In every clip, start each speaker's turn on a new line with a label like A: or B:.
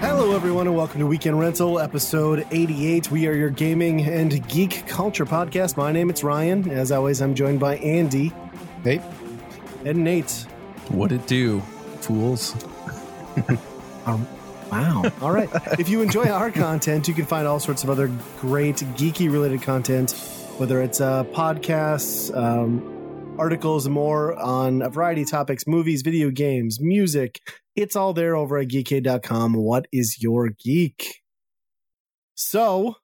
A: Hello, everyone, and welcome to Weekend Rental, episode 88. We are your gaming and geek culture podcast. My name is Ryan. As always, I'm joined by Andy
B: Hey,
A: and Nate.
C: What it do, fools?
A: Um, wow. All right. if you enjoy our content, you can find all sorts of other great geeky related content, whether it's uh, podcasts, um, articles, more on a variety of topics movies, video games, music. It's all there over at geekade.com. What is your geek? So,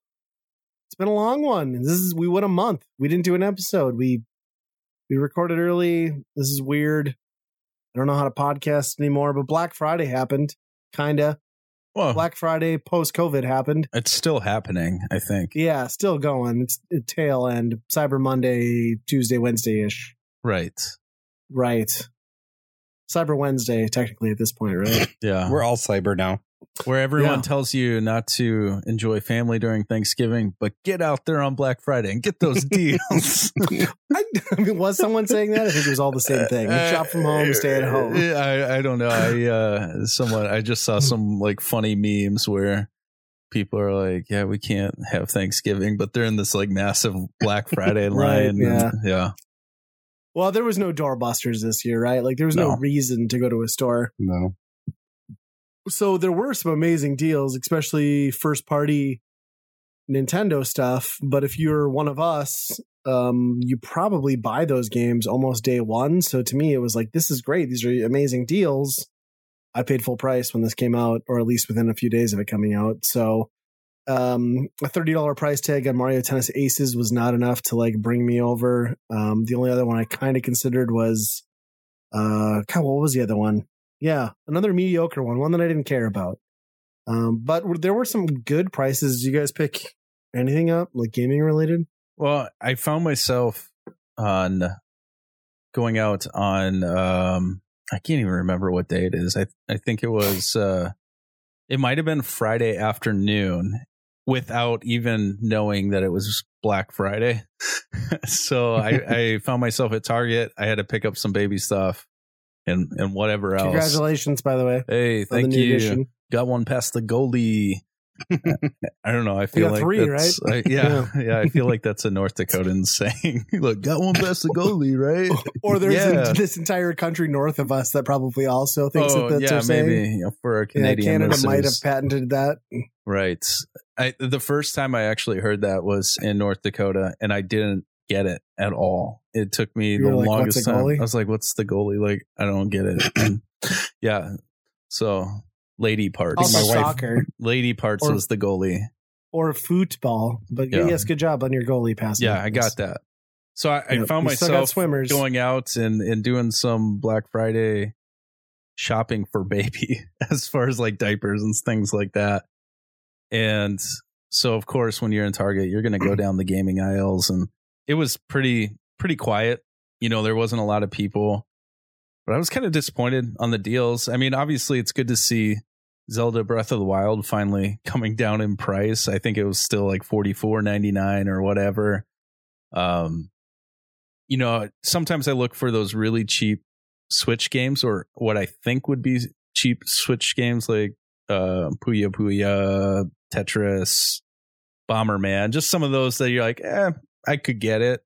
A: it's been a long one. This is we went a month. We didn't do an episode. We we recorded early. This is weird. I don't know how to podcast anymore, but Black Friday happened kinda.
C: Well,
A: Black Friday post COVID happened.
C: it's still happening. I think.
A: Yeah, still going. It's a tail end. Cyber Monday, Tuesday, Wednesday ish.
C: Right.
A: Right. Cyber Wednesday, technically at this point, right?
C: Yeah.
B: we're all cyber now.
C: Where everyone
A: Yeah.
C: tells you not to enjoy family during Thanksgiving, but get out there on Black Friday and get those deals.
A: I, I mean, was someone saying that? I think it was all the same thing. Shop from home, stay at home.
C: Yeah, I, I don't know. I uh someone I just saw some like funny memes where people are like, Yeah, we can't have Thanksgiving, but they're in this like massive Black Friday
A: Right,
C: line.
A: yeah.
C: and- yeah.
A: Well, there was no doorbusters this year, right? Like there was no,
C: No.
A: reason to go to a store.
B: No,
A: So there were some amazing deals, especially first party Nintendo stuff. But if you're one of us, um, you probably buy those games almost day one. So to me, it was like, this is great. These are amazing deals. I paid full price when this came out, or at least within a few days of it coming out. So um, a thirty dollar price tag on Mario Tennis Aces was not enough to like bring me over. Um, the only other one I kind of considered was, uh, God, what was the other one? Yeah, another mediocre one, one that I didn't care about. Um, but there were some good prices. Did you guys pick anything up like gaming related?
C: Well, I found myself on going out on um I can't even remember what day it is. I I think it was uh it might have been Friday afternoon without even knowing that it was Black Friday. so I I found myself at Target. I had to pick up some baby stuff and and whatever else.
A: Congratulations, by the way,
C: Hey, thank you.
A: edition.
C: Got one past the goalie. I don't know. I feel
A: got
C: like
A: three,
C: that's, I, yeah, yeah, I feel like that's a North Dakotan saying. Look, got one past the goalie, right?
A: Or there's
C: Yeah.
A: a, this entire country north of us that probably also thinks
C: oh,
A: that that's
C: yeah,
A: what saying.
C: maybe you know, for our
A: Yeah,
C: Canadian
A: Canada
C: listeners.
A: might have patented that.
C: right. I the first time I actually heard that was in North Dakota, and I didn't get it at all. It took me
A: You
C: the
A: like,
C: longest time.
A: goalie?"
C: I was like, "What's the goalie?" Like, I don't get it. And, yeah. So, lady parts.
A: Also,
B: my wife-
A: soccer
C: lady parts
A: Or-
C: was the goalie.
A: or football. But
C: Yeah.
A: yes, good job on your goalie pass.
C: Yeah, I got that. So I, I found
A: You still
C: myself
A: swimmers.
C: going out and, and doing some Black Friday shopping for baby as far as like diapers and things like that. And so of course when you're in Target, you're gonna go down the gaming aisles and it was pretty pretty quiet. You know, there wasn't a lot of people. But I was kind of disappointed on the deals. I mean, obviously it's good to see Zelda Breath of the Wild finally coming down in price. I think it was still like forty four ninety nine or whatever. Um, you know, sometimes I look for those really cheap Switch games or what I think would be cheap Switch games like uh, Puyo Puyo, Tetris, Bomberman, just some of those that you're like, eh, I could get it.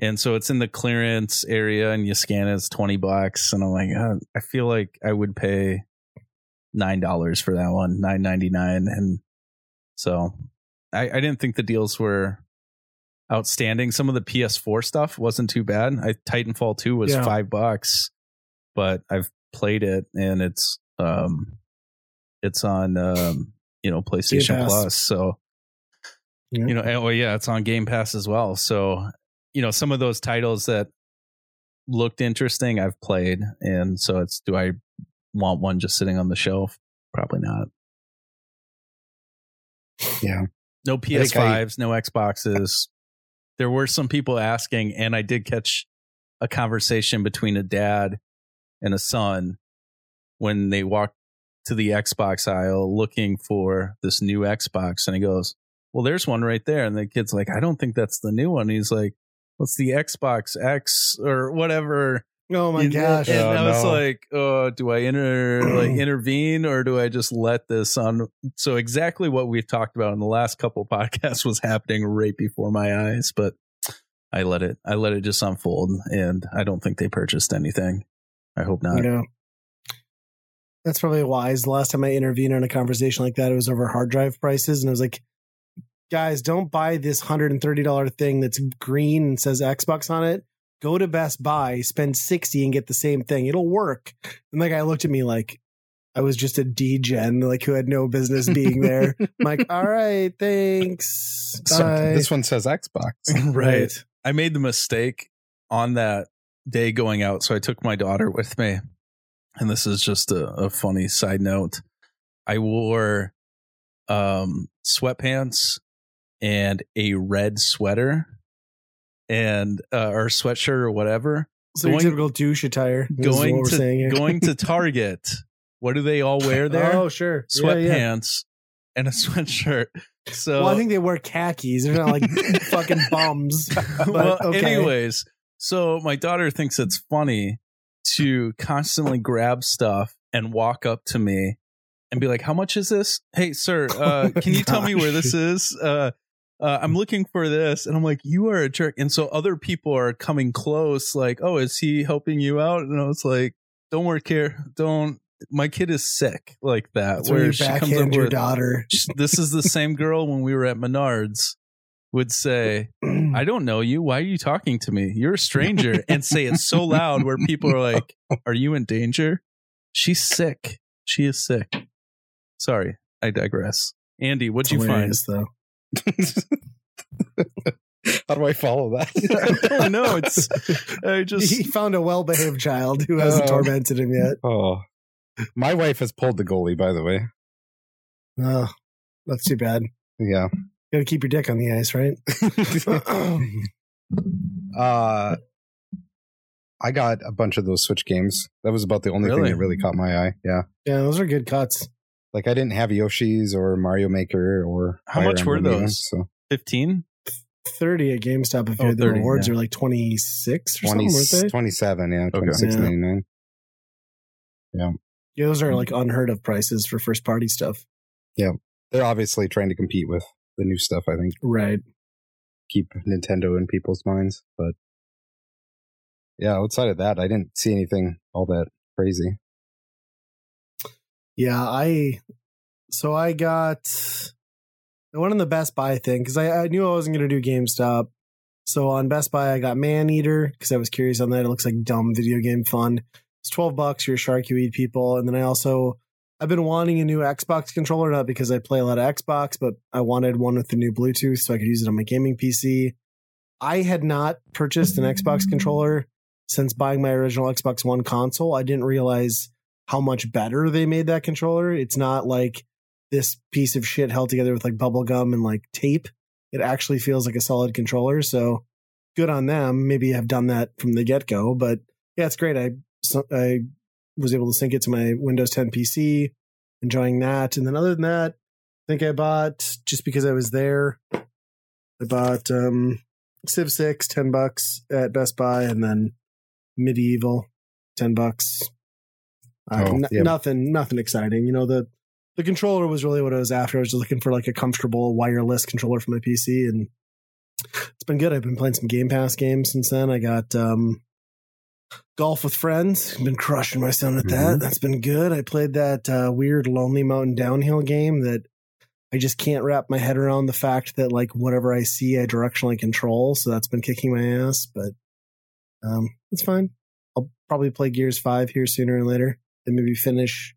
C: And so it's in the clearance area and you scan it, it's 20 bucks. And I'm like, uh, I feel like I would pay $9 for that one, nine ninety nine. And so I, I didn't think the deals were outstanding. Some of the PS4 stuff wasn't too bad. I Titanfall 2 was
A: Yeah.
C: five bucks, but I've played it and it's um it's on um you know PlayStation Plus. So
A: Yeah.
C: you know, oh yeah, it's on Game Pass as well. So you know, some of those titles that looked interesting, I've played, and so it's do I want one just sitting on the shelf? Probably not.
B: Yeah.
C: No PS5s, no Xboxes. There were some people asking, and I did catch a conversation between a dad and a son when they walked to the Xbox aisle looking for this new Xbox. And he goes, well, there's one right there. And the kid's like, I don't think that's the new one. He's like, what's the Xbox X or whatever?
A: Oh my
C: And-
A: gosh.
C: And
B: Oh,
C: I was
B: no.
C: like, oh, do I inter like intervene or do I just let this on? So exactly what we've talked about in the last couple podcasts was happening right before my eyes, but I let it, I let it just unfold and I don't think they purchased anything. I hope not.
A: Yeah. That's probably wise. The last time I intervened in a conversation like that, it was over hard drive prices. And I was like, guys, don't buy this $130 thing that's green and says Xbox on it. Go to Best Buy, spend 60 and get the same thing. It'll work. And the guy looked at me like I was just a degen, like who had no business being there. I'm like, all right, thanks.
B: So
A: Bye.
B: this one says Xbox.
C: right. I made the mistake on that day going out. So I took my daughter with me. And this is just a, a funny side note. I wore um, sweatpants and a red sweater and uh, or sweatshirt or whatever.
A: So
C: going-
A: typical douche attire.
C: Going to going to Target. What do they all wear there?
A: Oh, sure. Yeah, yeah.
C: Sweatpants and a sweatshirt. So
A: Well, I think they wear khakis. They're not like fucking bums. But
C: well,
A: okay.
C: anyways, so my daughter thinks it's funny to constantly grab stuff and walk up to me and be like, "How much is this? Hey, sir, uh,
A: Oh
C: can you tell me where this is? Uh, uh, I'm looking for this." And I'm like, "You are a jerk." And so other people are coming close, like, "Oh, is he helping you out?" And I was like, "Don't work here. Don't." My kid is sick like that.
A: That's where you
C: she comes up
A: your
C: with,
A: daughter.
C: this is the same girl when we were at Menards would say, I don't know you. Why are you talking to me? You're a stranger. And say it so loud where people are like, Are you in danger? She's sick. She is sick. Sorry, I digress. Andy, what'd you find?
A: Though.
B: How do I follow that?
C: I don't know. It's I just he
A: found a well-behaved child who hasn't
B: Oh.
A: tormented him yet.
B: oh, my wife has pulled the goalie. By the way,
A: Oh, that's too bad.
B: yeah.
A: you Got to keep your dick on the ice, right?
B: uh, I got a bunch of those Switch games. That was about the only
C: Really?
B: thing that really caught my eye. Yeah,
A: yeah, those are good cuts.
B: Like I didn't have Yoshi's or Mario Maker or
C: How
B: Fire
C: much were
B: Emblem even,
C: those?
B: so
C: 15?
A: Thirty at GameStop. If you
C: Oh,
A: had the
C: 30,
A: rewards,
C: yeah.
A: are like twenty-six or
B: 20,
A: something, weren't they?
B: 27, yeah, twenty six
C: Yeah.
B: ninety nine.
A: Yeah, those are hmm. like unheard of prices for first-party stuff. Yeah.
B: They're obviously trying to compete with the new stuff. I think
A: Right.
B: keep Nintendo in people's minds, but yeah, outside of that, I didn't see anything all that crazy.
A: Yeah, I so I got I went on the Best Buy thing because I, I knew I wasn't going to do GameStop. So on Best Buy, I got Maneater because I was curious on that. It looks like dumb video game fun. It's twelve bucks. You're a shark. You eat people. And then I also I've been wanting a new Xbox controller, not because I play a lot of Xbox, but I wanted one with the new Bluetooth so I could use it on my gaming PC. I had not purchased an Xbox controller since buying my original Xbox One console. I didn't realize how much better they made that controller. It's not like this piece of shit held together with like bubble gum and like tape. It actually feels like a solid controller. So good on them. Maybe have done that from the get go, but yeah, it's great. I I was able to sync it to my Windows 10 PC, enjoying that. And then other than that, I think I bought just because I was there. I bought um Civ 6, 10 bucks at Best Buy, and then Medieval, 10 bucks. Uh,
B: Oh,
A: n-
B: yeah.
A: Nothing, nothing exciting. You know, the the controller was really what I was after. I was just looking for like a comfortable wireless controller for my PC, and it's been good. I've been playing some Game Pass games since then. I got um, golf with friends. I've Been crushing my son at that.
B: Mhm.
A: That's been good. I played that uh, weird Lonely Mountain downhill game that I just can't wrap my head around the fact that like whatever I see, I directionally control. So that's been kicking my ass, but um, it's fine. I'll probably play Gears Five here sooner or later, and maybe finish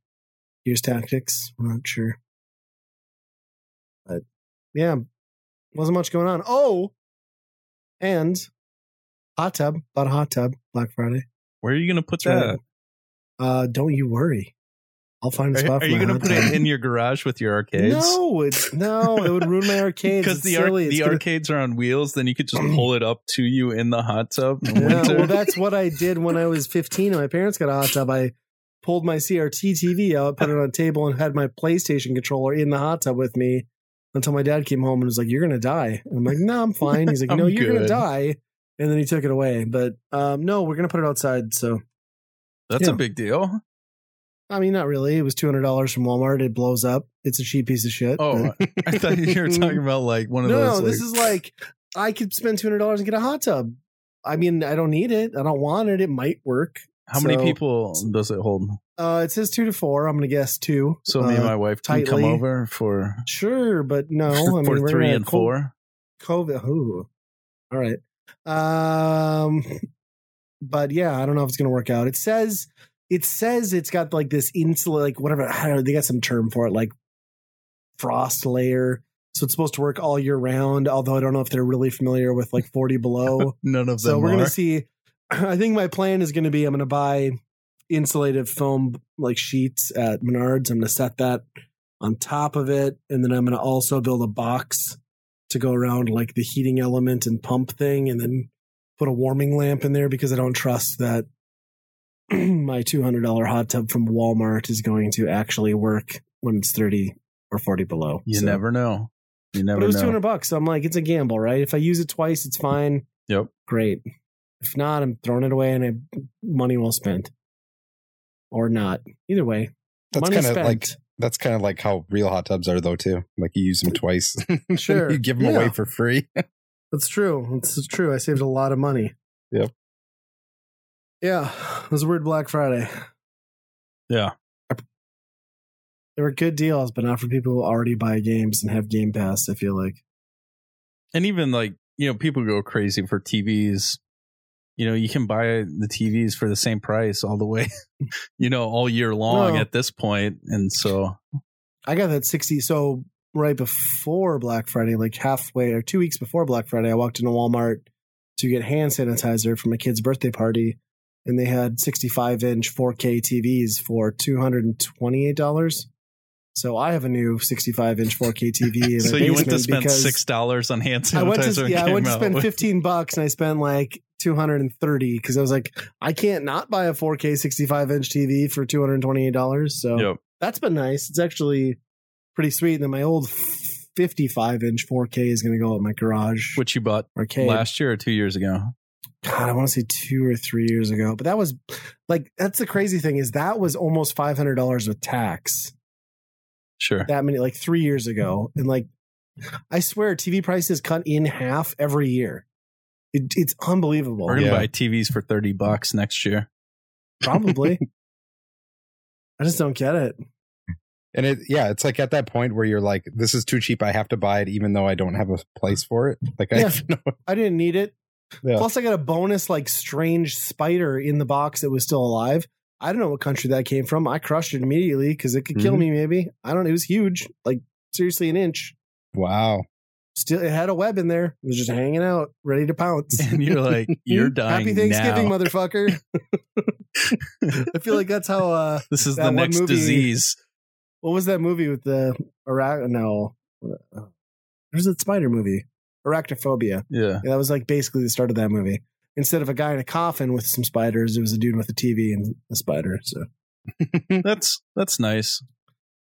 A: Gears Tactics. I'm not sure, but yeah, wasn't much going on. Oh, and hot tub, bought a hot tub Black Friday.
C: Where are you going to put
A: That's
C: that?
A: right. Uh, don't you worry, I'll find a
C: Are,
A: spot.
C: are
A: for
C: you going to put it in your garage with your arcades?
A: No, it's no, it would ruin my arcades.
C: Because the, ar- the
A: gonna-
C: arcades are on wheels, then you could just pull it up to you in the hot tub in
A: Yeah, well, that's what I did when I was 15 and my parents got a hot tub. I pulled my CRT TV out, put it on a table, and had my PlayStation controller in the hot tub with me. until my dad came home and was like, "You're gonna die." And I'm like, "No, I'm fine." He's like, "No, you're gonna die." And then he took it away. But um, no, we're gonna put it outside. So
C: That's
A: Yeah.
C: a big deal.
A: I mean, not really. It was two hundred dollars from Walmart. It blows up. It's a cheap piece of shit.
C: Oh, I thought you were talking about like one
A: no,
C: those.
A: no,
C: those.
A: this is like I could spend two hundred dollars and get a hot tub. I mean, I don't need it. I don't want it. It might work.
C: How many people does it hold?
A: Uh, it says two to four. I'm gonna guess two.
C: So me and
A: Uh,
C: my wife can come over for
A: Sure, but no. I mean,
C: for
A: we're
C: three and four.
A: COVID. Ooh. All right. Um, but yeah, I don't know if it's gonna work out. It says it says it's got like this insulate, like whatever. I don't know. They got some term for it, like frost layer. So it's supposed to work all year round. Although I don't know if they're really familiar with like 40 below.
C: None of them.
A: so we're
C: are.
A: gonna see. I think my plan is gonna be I'm gonna buy insulated foam like sheets at Menards. I'm gonna set that on top of it, and then I'm gonna also build a box to go around like the heating element and pump thing, and then put a warming lamp in there because I don't trust that my $200 hot tub from Walmart is going to actually work when it's 30 or 40 below.
C: You
A: So-
C: never know. You never
A: But it was
C: know.
A: 200 bucks. So I'm like, it's a gamble, right? If I use it twice, it's fine.
C: Yep.
A: Great. If not, I'm throwing it away and I money well spent. Or not. Either way.
B: That's
A: money
B: kind of
A: spent.
B: like that's kind of like how real hot tubs are though too. Like you use them twice.
A: Sure.
B: you give them
A: Yeah.
B: away for free.
A: That's true. It's true. I saved a lot of money.
B: Yep.
A: Yeah. It was a weird Black Friday.
C: Yeah.
A: There were good deals, but not for people who already buy games and have Game Pass, I feel like.
C: And even like, you know, people go crazy for TVs. You know, you can buy the TVs for the same price all the way, you know, all year long
A: No.
C: at this point. And so,
A: I got that 60. So right before Black Friday, like halfway or two weeks before Black Friday, I walked into Walmart to get hand sanitizer for my kid's birthday party. And they had 65 inch 4K TVs for $228. So I have a new 65 inch 4K TV.
C: So you went to spend six dollars on hand sanitizer.
A: I went to yeah, I went to spend
C: with-
A: 15 bucks and I spent like 230 because I was like, I can't not buy a 4K 65 inch TV for $228. So
C: Yep.
A: that's been nice. It's actually pretty sweet. And then my old 55 inch 4K is going to go at my garage
C: Which you bought
A: arcade.
C: last year or two years ago.
A: God, I want to say two or three years ago, but that was like that's the crazy thing is that was almost five hundred dollars with tax.
C: Sure.
A: That many like three years ago, and like I swear, TV prices cut in half every year. It, it's unbelievable.
C: We're gonna
B: Yeah.
C: buy TVs for thirty bucks next year.
A: Probably. I just don't get it.
B: And it yeah, it's like at that point where you're like, this is too cheap. I have to buy it even though I don't have a place for it. Like I
A: Yeah.
B: have no
A: I didn't need it.
B: Yeah.
A: Plus, I got a bonus like strange spider in the box that was still alive. I don't know what country that came from. I crushed it immediately because it could kill
B: Mhm.
A: me. Maybe I don't. It was huge, like seriously an inch.
B: wow.
A: Still, it had a web in there. It was just hanging out, ready to pounce.
C: And you're like, you're dying.
A: Happy Thanksgiving,
C: now.
A: motherfucker! I feel like that's how. uh
C: This is the next
A: movie-
C: disease.
A: What was that movie with the arach? No, there's a spider movie, Arachnophobia.
C: Yeah.
A: Yeah, that was like basically the start of that movie. Instead of a guy in a coffin with some spiders, it was a dude with a TV and a spider. So
C: That's that's nice.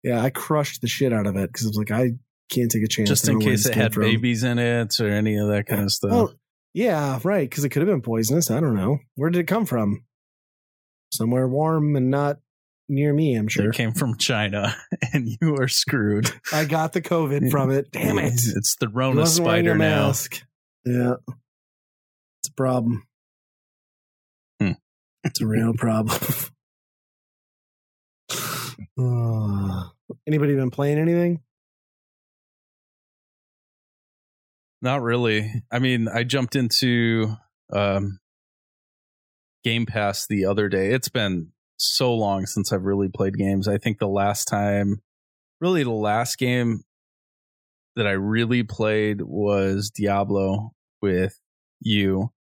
A: yeah, I crushed the shit out of it because I was like, I can't take a chance.
C: Just in
A: don't know where
C: case it had
A: from.
C: babies in it or any of that kind of stuff.
A: Oh, yeah, right. Because it could have been poisonous. I don't know. Where did it come from? Somewhere warm and not near me. I'm sure.
C: It came from China, and you are screwed.
A: I got the COVID from it. Damn it!
C: It's the
A: He
C: Rona spider now.
A: mask. Yeah, it's a problem.
C: Hmm.
A: It's a real problem. Uh, anybody been playing anything?
C: Not really. I mean, I jumped into um, Game Pass the other day. It's been so long since I've really played games. I think the last time, really the last game that I really played was Diablo with you.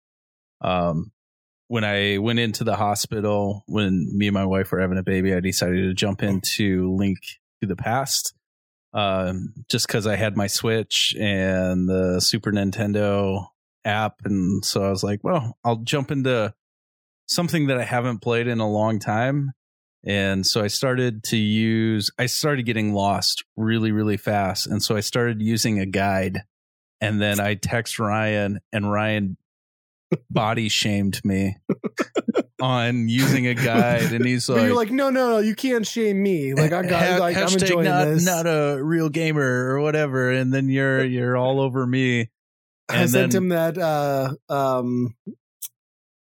C: Um, when I went into the hospital, when me and my wife were having a baby, I decided to jump into Link to the Past um, just because I had my Switch and the Super Nintendo app. And so I was like, well, I'll jump into something that I haven't played in a long time. And so I started to use, I started getting lost really, really fast. And so I started using a guide. And then I text Ryan, and Ryan body shamed me on using a guide. And he's like,
A: you're like, no, no, no, you can't shame me. Like I got,
C: Ha-
A: like I'm enjoying
C: not,
A: this.
C: not a real gamer or whatever. And then you're, you're all over me.
A: I
C: And
A: sent
C: then-
A: him that uh um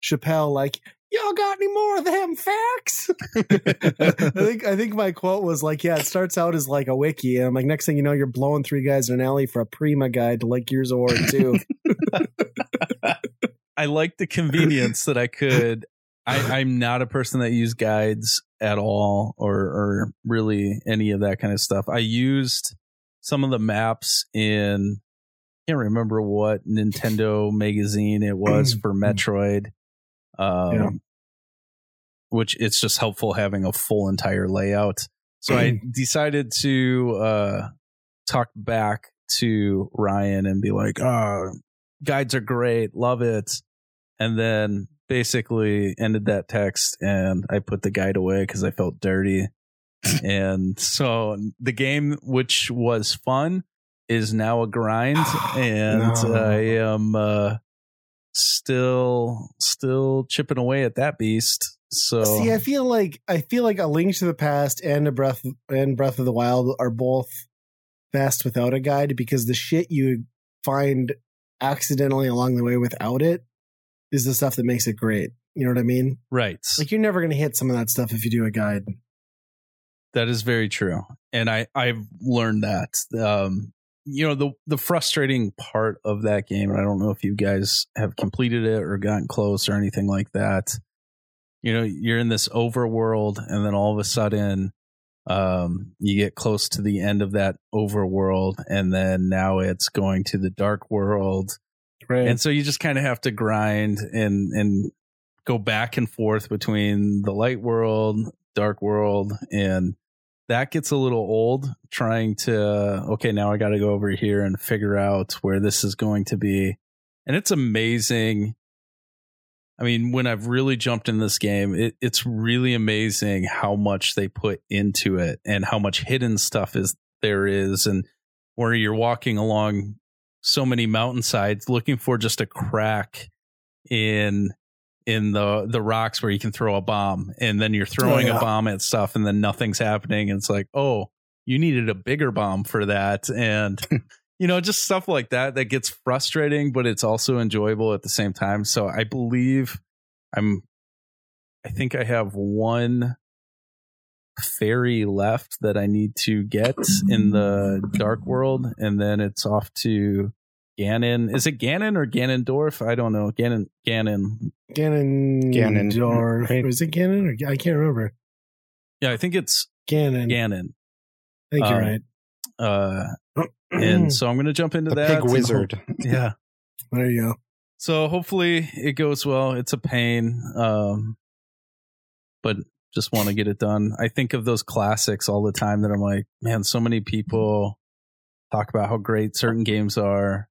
A: Chappelle like y'all got any more of them facts? I think I think my quote was like, yeah, it starts out as like a wiki, and I'm like, next thing you know, you're blowing three guys in an alley for a Prima guide to like of War two.
C: I like the convenience that I could. I, I'm not a person that use guides at all, or or really any of that kind of stuff. I used some of the maps in. I can't remember what Nintendo magazine it was for Metroid. Um,
A: Yeah.
C: which it's just helpful having a full entire layout. So I decided to uh, talk back to Ryan and be like, "Oh, guides are great, love it," and then basically ended that text and I put the guide away because I felt dirty. and so the game, which was fun, is now a grind, and
A: No.
C: I am uh, still still chipping away at that beast. So
A: See, I feel like I feel like a Link to the Past and a Breath and Breath of the Wild are both best without a guide because the shit you find accidentally along the way without it is the stuff that makes it great. You know what I mean?
C: right,
A: Like you're never going to hit some of that stuff if you do a guide.
C: That is very true, and I I've learned that. Um, you know the the frustrating part of that game, and I don't know if you guys have completed it or gotten close or anything like that. You know, you're in this overworld, and then all of a sudden, um, you get close to the end of that overworld, and then now it's going to the dark world,
A: Right.
C: and so you just kind of have to grind and and go back and forth between the light world, dark world, and that gets a little old trying to okay, now I got to go over here and figure out where this is going to be. And it's amazing. I mean, when I've really jumped in this game, it, it's really amazing how much they put into it and how much hidden stuff is there is and where you're walking along so many mountainsides looking for just a crack in in the the rocks where you can throw a bomb. And then you're oh, throwing
A: yeah.
C: a bomb at stuff and then nothing's happening. And it's like oh you needed a bigger bomb for that. And hmm. you know just stuff like that that gets frustrating but it's also enjoyable at the same time. So i believe i'm i think i have one fairy left that i need to get in the dark world and then it's off to Ganon. Is it Ganon or Ganondorf? I don't know. Ganon. Ganon.
A: Ganon.
B: Ganon,
A: Or,
B: right?
A: Was it Ganon? Or, I can't remember.
C: Yeah, I think it's
A: Ganon.
C: Ganon.
A: I think you're
C: Um,
A: right.
C: Uh, and so I'm going to jump into
B: the
C: that.
B: pig
C: and hope-
B: wizard.
C: yeah.
A: there you go.
C: So hopefully it goes well. It's a pain, um, but just want to get it done. I think of those classics all the time that I'm like, man, so many people talk about how great certain games are,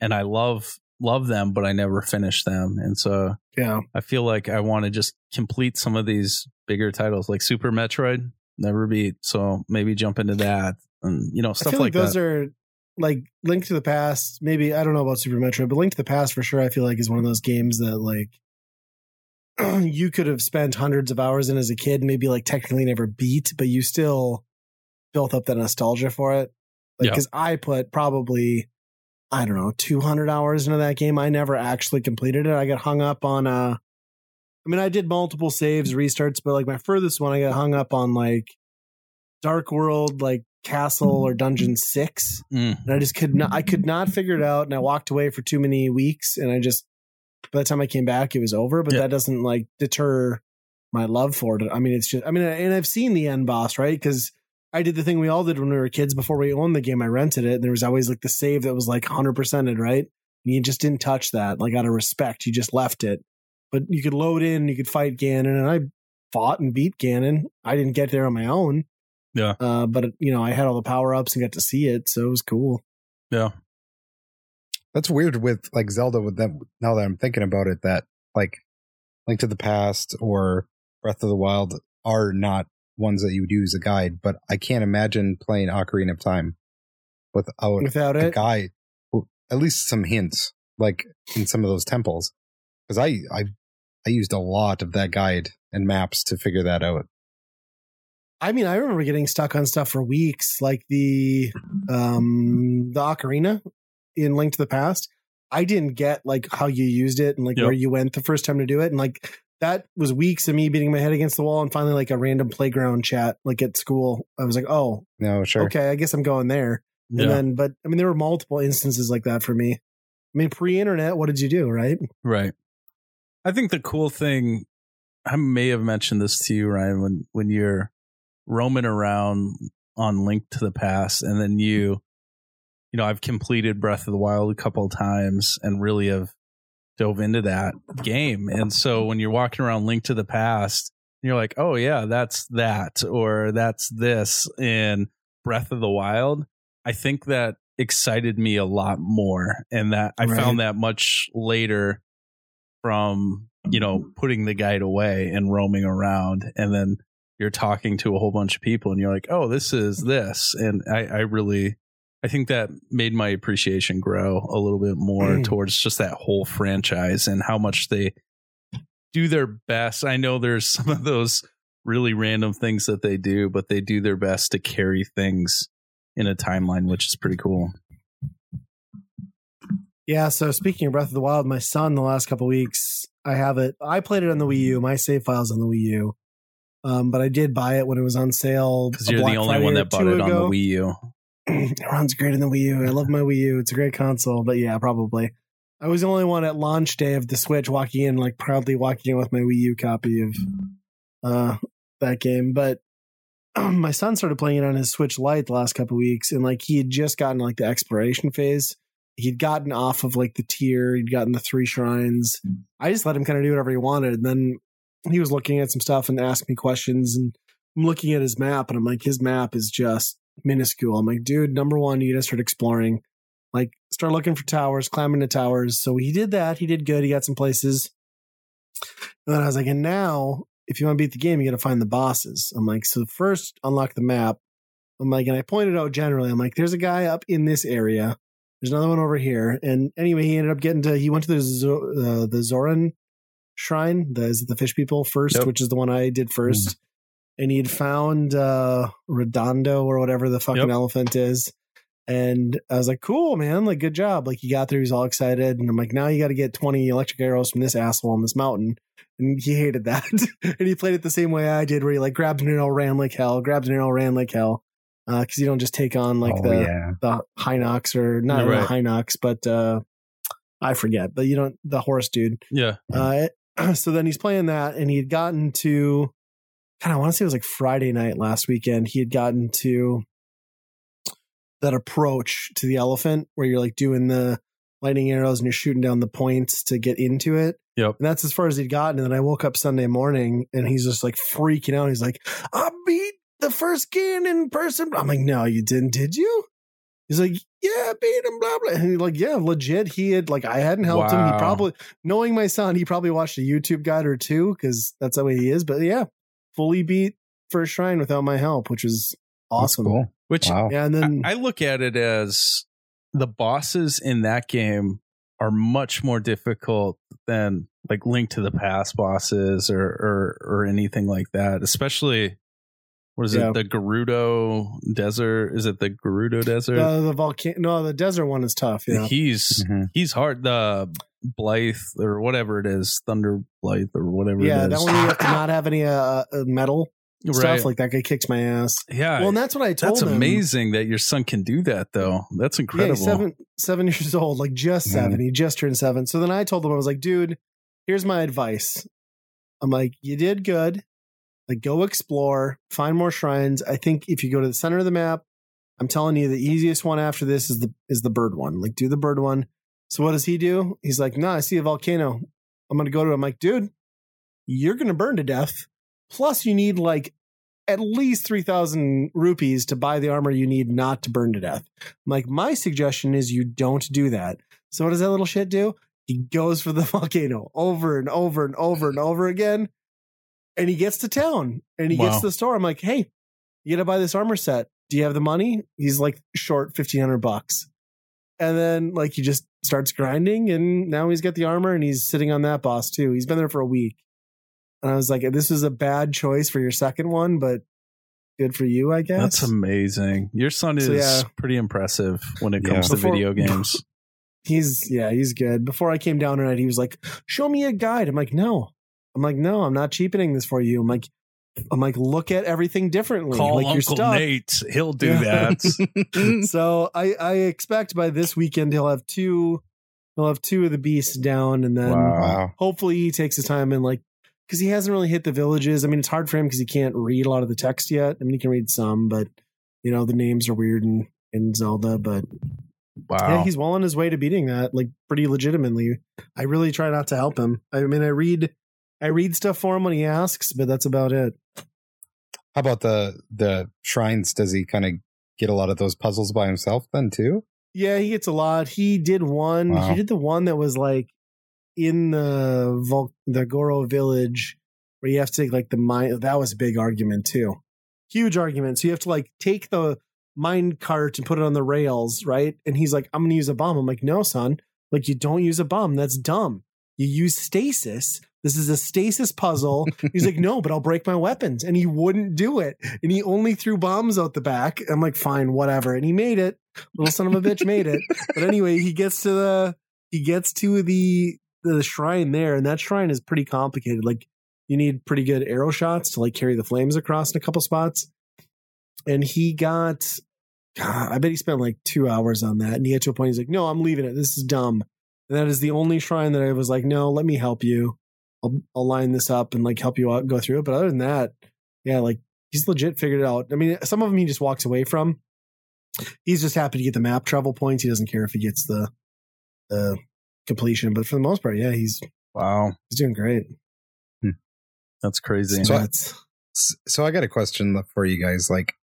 C: and I love love them, but I never finish them, and so
A: Yeah.
C: I feel like I want to just complete some of these bigger titles, like Super Metroid, never beat. So maybe jump into that, and you know
A: I
C: stuff
A: feel like,
C: like,
A: those
C: that.
A: are like Link to the Past. Maybe I don't know about Super Metroid, but Link to the Past for sure. I feel like is one of those games that like you could have spent hundreds of hours in as a kid, maybe like technically never beat, but you still built up that nostalgia for it. Like,
C: Yeah.
A: because I put probably I don't know 200 hours into that game. I never actually completed it. I got hung up on uh I mean, I did multiple saves, restarts, but like my furthest one, I got hung up on like Dark World, like Castle or Dungeon Six,
C: Mm.
A: and I just could not. I could not figure it out, and I walked away for too many weeks, and I just by the time I came back, it was over. But
C: Yeah.
A: that doesn't like deter my love for it. I mean, it's just. I mean, and I've seen the end boss, right? Because I did the thing we all did when we were kids. Before we owned the game, I rented it, and there was always like the save that was like hundred percented, right? And you just didn't touch that, like out of respect. You just left it. But you could load in, you could fight Ganon, and I fought and beat Ganon. I didn't get there on my own.
C: Yeah.
A: Uh, but you know, I had all the power ups and got to see it, so it was cool.
C: Yeah.
B: That's weird with like Zelda with them now that I'm thinking about it, that like Link to the Past or Breath of the Wild, are not ones that you would use a guide, but I can't imagine playing Ocarina of Time without
A: Without
B: a
A: it,
B: guide. At least some hints, like in some of those temples, because I I I used a lot of that guide and maps to figure that out.
A: I mean, I remember getting stuck on stuff for weeks, like the um the ocarina in Link to the Past. I didn't get like how you used it and like
C: Yep.
A: where you went the first time to do it, and like that was weeks of me beating my head against the wall, and finally like a random playground chat like at school. I was like, oh,
B: No, sure.
A: okay, I guess I'm going there.
C: Yeah.
A: And then, but I mean, there were multiple instances like that for me. I mean, pre-internet, what did you do, right?
C: Right. I think the cool thing, I may have mentioned this to you, Ryan, when when you're roaming around on Link to the Past, and then you, you know, I've completed Breath of the Wild a couple of times and really have dove into that game. And so when you're walking around Link to the Past, you're like, oh yeah, that's that, or that's this in Breath of the Wild. I think that excited me a lot more, and that I
A: Right.
C: found that much later from you know putting the guide away and roaming around and then you're talking to a whole bunch of people and you're like oh this is this and i i really i think that made my appreciation grow a little bit more
A: Mm.
C: towards just that whole franchise and how much they do their best i know there's some of those really random things that they do but they do their best to carry things in a timeline which is pretty cool
A: Yeah. So speaking of Breath of the Wild, my son the last couple weeks, I have it. I played it on the Wii U. My save files on the Wii U. Um, but I did buy it when it was on sale.
C: because you're
A: Black
C: the only
A: Friday
C: one that bought it on the wii u
A: it runs great in the Wii U. I love my Wii U. It's a great console. But yeah, probably. I was the only one at launch day of the Switch walking in, like proudly walking in with my Wii U copy of uh, that game. But my son started playing it on his Switch Lite the last couple weeks, and like he had just gotten like the exploration phase. He'd gotten off of like the tier. He'd gotten the three shrines. I just let him kind of do whatever he wanted. And then he was looking at some stuff and asked me questions. And I'm looking at his map, and I'm like, his map is just minuscule. I'm like, dude, number one, you gotta start exploring. Like, start looking for towers, climbing the towers. So he did that. He did good. He got some places. And then I was like, and now, if you want to beat the game, you got to find the bosses. I'm like, so first, unlock the map. I'm like, and I pointed out generally, I'm like, there's a guy up in this area. There's another one over here. And anyway, he ended up getting to, he went to the, Zo- uh, the Zoran shrine, the, is it the fish people first,
C: Yep.
A: which is the one I did 1st And he had found uh, Redondo or whatever the fucking
C: Yep.
A: elephant is. And I was like, cool, man. Like, good job. Like, he got there. He was all excited. And I'm like, now you got to get 20 electric arrows from this asshole on this mountain. And he hated that. and he played it the same way I did, where he like grabbed an arrow, ran like hell, grabbed an arrow, ran like hell. Because you don't just take on like
B: oh
A: the,
B: yeah,
A: the Hinox or not
C: Right.
A: the Hinox, but uh, I forget. But you don't, the horse dude.
C: yeah
A: Uh, so then he's playing that, and he had gotten to, I want to say it was like Friday night last weekend. He had gotten to that approach to the elephant where you're like doing the lightning arrows and you're shooting down the points to get into it.
C: Yep.
A: And that's as far as he'd gotten. And then I woke up Sunday morning and he's just like freaking out. He's like, I beat the first Ganon in person. I'm like, no, you didn't, did you? He's like, yeah, I beat him, blah, blah. And he's like, yeah, legit. He had, like, I hadn't helped him. He probably, knowing my son, he probably watched a YouTube guide or two because that's the way he is. But yeah, fully beat First Shrine without my help, which is awesome.
B: cool.
C: which
B: Wow.
A: Yeah. And then,
C: I, I look at it as the bosses in that game are much more difficult than like Link to the Past bosses or or, or anything like that. Especially what is
A: Yeah.
C: it? The Gerudo Desert? Is it the Gerudo Desert?
A: uh, the volcano, no, the desert one is tough. Yeah.
C: He's
B: Mhm.
C: he's hard. The Blight or whatever it is, Thunder Blythe or whatever. It is.
A: Yeah.
C: it
A: That
C: is.
A: one you have to not have any uh, uh, metal
C: right.
A: stuff. Like that guy kicks my ass.
C: yeah,
A: Well, and that's what I told
C: that's
A: him.
C: amazing that your son can do that though. That's incredible.
A: he's seven seven years old, like just
B: Mhm.
A: seven. He just turned seven. So then I told him, I was like, dude, here's my advice. I'm like, you did good. Like, go explore, find more shrines. I think if you go to the center of the map, I'm telling you, the easiest one after this is the is the bird one. Like, do the bird one. So what does he do? He's like, no, I see a volcano. I'm gonna go to. it. I'm like, dude, you're gonna burn to death. Plus, you need like at least three thousand rupees to buy the armor you need not to burn to death. I'm like, my suggestion is you don't do that. So what does that little shit do? He goes for the volcano over and over and over and over again. And he gets to town and he
C: Wow.
A: gets to the store. I'm like, hey, you gotta buy this armor set. Do you have the money? He's like short fifteen hundred bucks. And then like he just starts grinding and now he's got the armor and he's sitting on that boss too. He's been there for a week. And I was like, this is a bad choice for your second one, but good for you, I guess.
C: That's amazing. Your son is
A: So, yeah.
C: pretty impressive when it
B: Yeah.
C: comes to
A: Before-
C: video games.
A: he's yeah, he's good. Before I came down tonight, he was like, "Show me a guide." I'm like, "No." I'm like, "No, I'm not cheapening this for you." I'm like, "I'm like, look at everything differently.
C: Call
A: like your
C: Uncle
A: stuff."
C: Nate. He'll do
A: Yeah.
C: that.
A: so I I expect by this weekend he'll have two he'll have two of the beasts down, and then
C: Wow.
B: wow.
A: hopefully he takes his time and like because he hasn't really hit the villages. I mean, it's hard for him because he can't read a lot of the text yet. I mean, he can read some, but you know the names are weird in in Zelda, but
C: Wow.
A: yeah, he's well on his way to beating that, like pretty legitimately. I really try not to help him. I mean, I read, I read stuff for him when he asks, but that's about it.
B: How about the the shrines? Does he kind of get a lot of those puzzles by himself then too?
A: Yeah, he gets a lot. He did one.
B: Wow.
A: He did the one that was like in the Vol- the Goron village where you have to take like the mine. That was a big argument too, huge argument. So you have to like take the mine cart and put it on the rails, right? And he's like, "I'm going to use a bomb." I'm like, "No, son. Like you don't use a bomb. That's dumb. You use stasis." This is a stasis puzzle. He's like, no, but I'll break my weapons. And he wouldn't do it. And he only threw bombs out the back. I'm like, fine, whatever. And he made it. Little son of a bitch made it. But anyway, he gets to the he gets to the the shrine there, and that shrine is pretty complicated. Like you need pretty good arrow shots to like carry the flames across in a couple spots. And he got God, I bet he spent like two hours on that. And he got to a point he's like, No, I'm leaving it. This is dumb. And that is the only shrine that I was like, No, let me help you. I'll, I'll line this up and like help you out, go through it. But other than that, yeah, like he's legit figured it out. I mean, some of them he just walks away from. He's just happy to get the map travel points. He doesn't care if he gets the the completion. But for the most part, yeah, he's
C: wow.
A: he's doing great.
C: That's crazy.
B: So I-
A: That's
B: So I got a question for you guys. Like,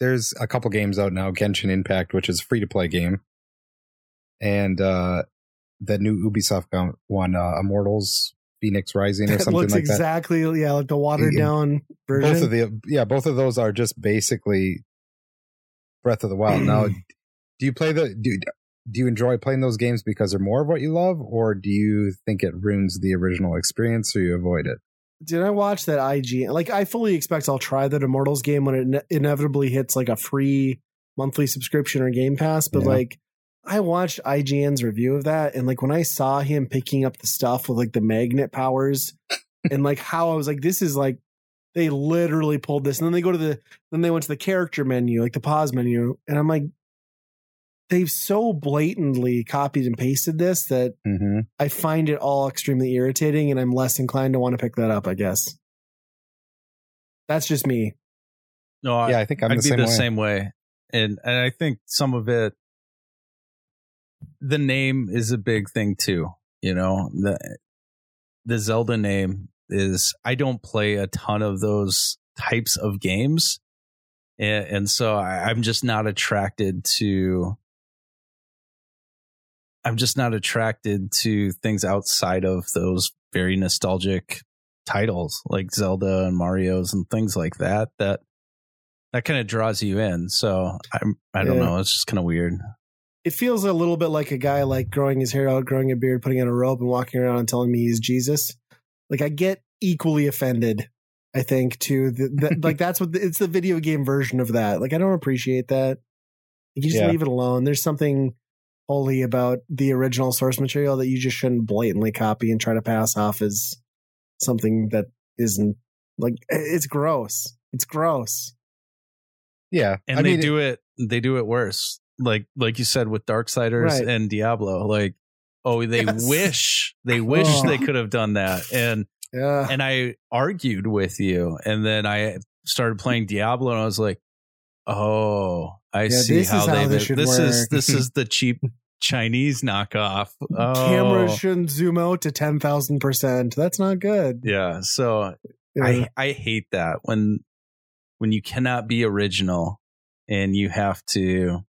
B: there's a couple games out now, Genshin Impact, which is a free to play game, and uh the new Ubisoft go- one, uh, Immortals Fenyx Rising or something
A: looks
B: like that.
A: Looks exactly yeah, like the watered
B: Yeah.
A: down version.
B: Both of the yeah, both of those are just basically Breath of the Wild. now, do you play the do do you enjoy playing those games because they're more of what you love, or do you think it ruins the original experience, or you avoid it?
A: Did I watch that IG? Like, I fully expect I'll try that Immortals game when it ne- inevitably hits like a free monthly subscription or Game Pass. But
B: Yeah.
A: like, I watched IGN's review of that, and like when I saw him picking up the stuff with like the magnet powers, and like how I was like, this is like they literally pulled this, and then they go to the then they went to the character menu, like the pause menu, and I'm like, they've so blatantly copied and pasted this that
B: Mm-hmm.
A: I find it all extremely irritating and I'm less inclined to want to pick that up, I guess. That's just me.
C: no, I,
B: Yeah, I think I'm
C: I'd
B: the
C: be
B: same
C: the
B: way.
C: same way, and and I think some of it, the name is a big thing too. You know, the the Zelda name is. I don't play a ton of those types of games, and, and so I, I'm just not attracted to. I'm just not attracted to things outside of those very nostalgic titles like Zelda and Mario's and things like that. That that kind of draws you in. So I'm I don't
A: Yeah.
C: know. It's just kind of weird.
A: It feels a little bit like a guy like growing his hair out, growing a beard, putting on a robe, and walking around and telling me he's Jesus. Like I get equally offended. I think too. The, the, like that's what the, it's the video game version of that. Like I don't appreciate that. You just
B: Yeah.
A: leave it alone. There's something holy about the original source material that you just shouldn't blatantly copy and try to pass off as something that isn't like it's gross. It's gross.
B: Yeah,
C: And
B: I
C: they
B: mean,
C: do it they do it worse. Like like you said with Darksiders
A: Right.
C: and Diablo. Like oh they
A: Yes.
C: wish they wish
A: Oh.
C: they could have done that. And
A: Yeah.
C: and I argued with you and then I started playing Diablo and I was like, "Oh, I
A: Yeah,
C: see how they
A: this
C: is this is the cheap Chinese knockoff." Oh.
A: Camera shouldn't zoom out to ten thousand percent. That's not good.
C: yeah, so
A: Yeah.
C: I I hate that when when you cannot be original and you have to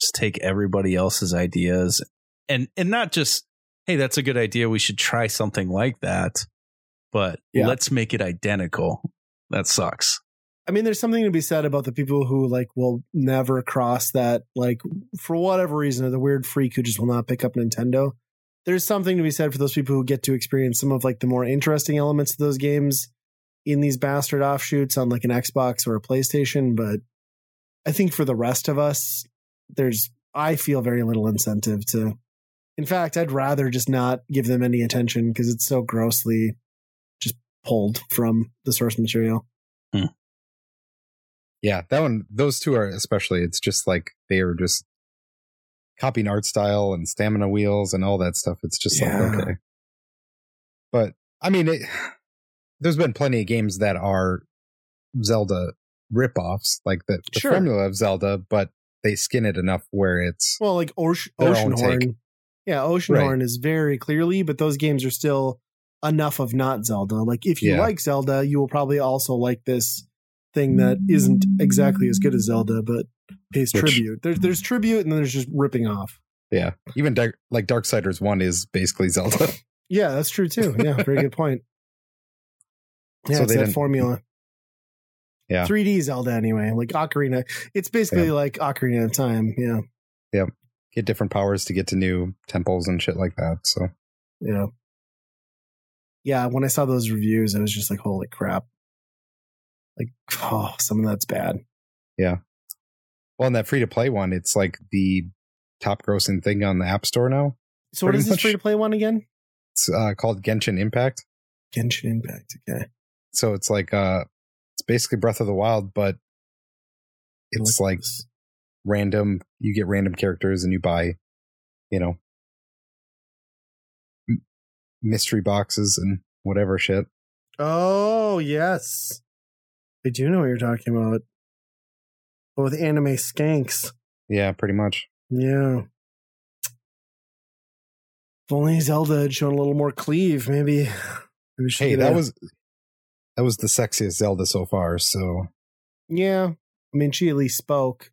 C: just take everybody else's ideas and and not just hey that's a good idea we should try something like that but
A: Yeah.
C: let's make it identical. That sucks.
A: I mean, there's something to be said about the people who like will never cross that, like for whatever reason, or the weird freak who just will not pick up Nintendo. There's something to be said for those people who get to experience some of like the more interesting elements of those games in these bastard offshoots on like an Xbox or a PlayStation. But I think for the rest of us, there's I feel very little incentive to. In fact, I'd rather just not give them any attention because it's so grossly just pulled from the source material. Hmm.
B: Yeah, that one, those two are especially, it's just like they are just copying art style and stamina wheels and all that stuff. It's just
A: Yeah.
B: like, okay. But I mean, it, there's been plenty of games that are Zelda ripoffs, like the, the
A: Sure.
B: formula of Zelda, but they skin it enough where it's,
A: Well, like Ocean,
B: Their
A: Ocean. Horn. Yeah, Ocean
B: Right.
A: Horn is very clearly, but those games are still enough of not Zelda. Like if you
B: Yeah.
A: like Zelda, you will probably also like this thing that isn't exactly as good as Zelda, but pays
B: Which-
A: tribute. There's there's tribute and then there's just ripping off.
B: yeah, even Dark, like Darksiders 1 is basically Zelda.
A: Yeah, that's true too. Yeah, very good point. Yeah,
B: So
A: it's
B: they
A: that formula.
B: Yeah.
A: 3D Zelda anyway, like Ocarina. It's basically
B: Yeah.
A: like Ocarina of Time. Yeah. Yeah.
B: Get different powers to get to new temples and shit like that. So,
A: Yeah. Yeah, when I saw those reviews, I was just like, holy crap. Like, oh, some of that's bad. Yeah.
B: Well, in that free to play one, it's like the top grossing thing on the App Store now.
A: So what is this free to play one again?
B: It's uh, called Genshin Impact.
A: Genshin Impact. Okay.
B: So it's like uh basically Breath of the Wild, but it's like
A: this.
B: random you get random characters and you buy, you know, m- mystery boxes and whatever shit.
A: Oh, yes. I do know what you're talking about. But with anime skanks.
B: Yeah, pretty much.
A: Yeah. If only Zelda had shown a little more cleave, maybe. maybe
B: Hey, that
A: a-
B: was that was the sexiest Zelda so far, so
A: Yeah. I mean, she at least spoke.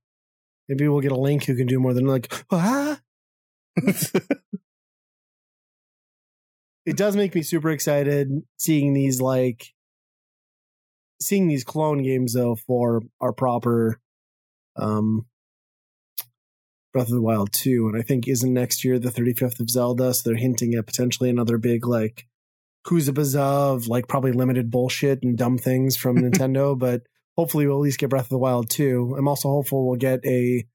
A: Maybe we'll get a Link who can do more than like, ah. it does make me super excited seeing these like seeing these clone games though for our proper um Breath of the Wild 2 and I think isn't next year the 35th of Zelda so they're hinting at potentially another big like who's a bizarre of like probably limited bullshit and dumb things from Nintendo but hopefully we'll at least get Breath of the Wild 2 I'm also hopeful we'll get a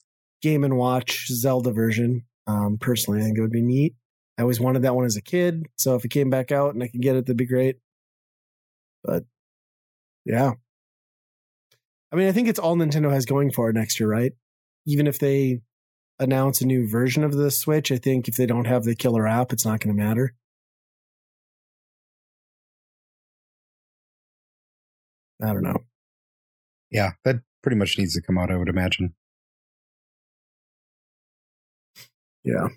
A: game and watch Zelda version um personally I think it would be neat I always wanted that one as a kid. So if it came back out and I could get it, that'd be great. But yeah. I mean, I think it's all Nintendo has going for it next year, right? Even if they announce a new version of the Switch, I think if they don't have the killer app, it's not going to matter. I don't know.
B: yeah, that pretty much needs to come out, I would imagine.
A: Yeah.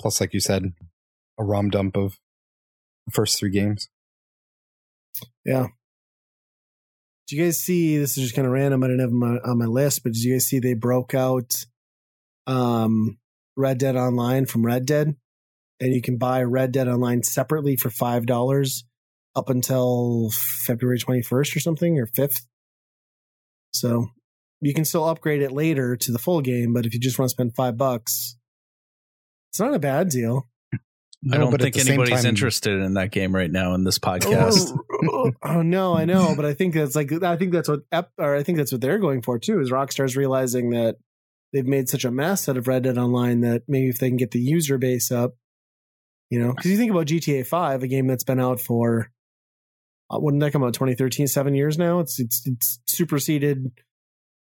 B: Plus, like you said, a ROM dump of the first three games. Yeah.
A: Did you guys see? This is just kind of random. I didn't have them on on my list, but did you guys see they broke out um, Red Dead Online from Red Dead, and you can buy Red Dead Online separately for five dollars up until February twenty first or something or fifth. So you can still upgrade it later to the full game, but if you just want to spend five bucks, it's not a bad deal.
C: I don't
B: but
C: think anybody's
B: time-
C: interested in that game right now in this oh, podcast.
A: Oh, oh, no, I know, but I think that's like I think that's what Ep, or I think that's what they're going for too. Is Rockstar's realizing that they've made such a mess out of Red Dead Online that maybe if they can get the user base up, you know, because you think about GTA Five, a game that's been out for uh, did that come out? 2013, seven years now. It's it's it's superseded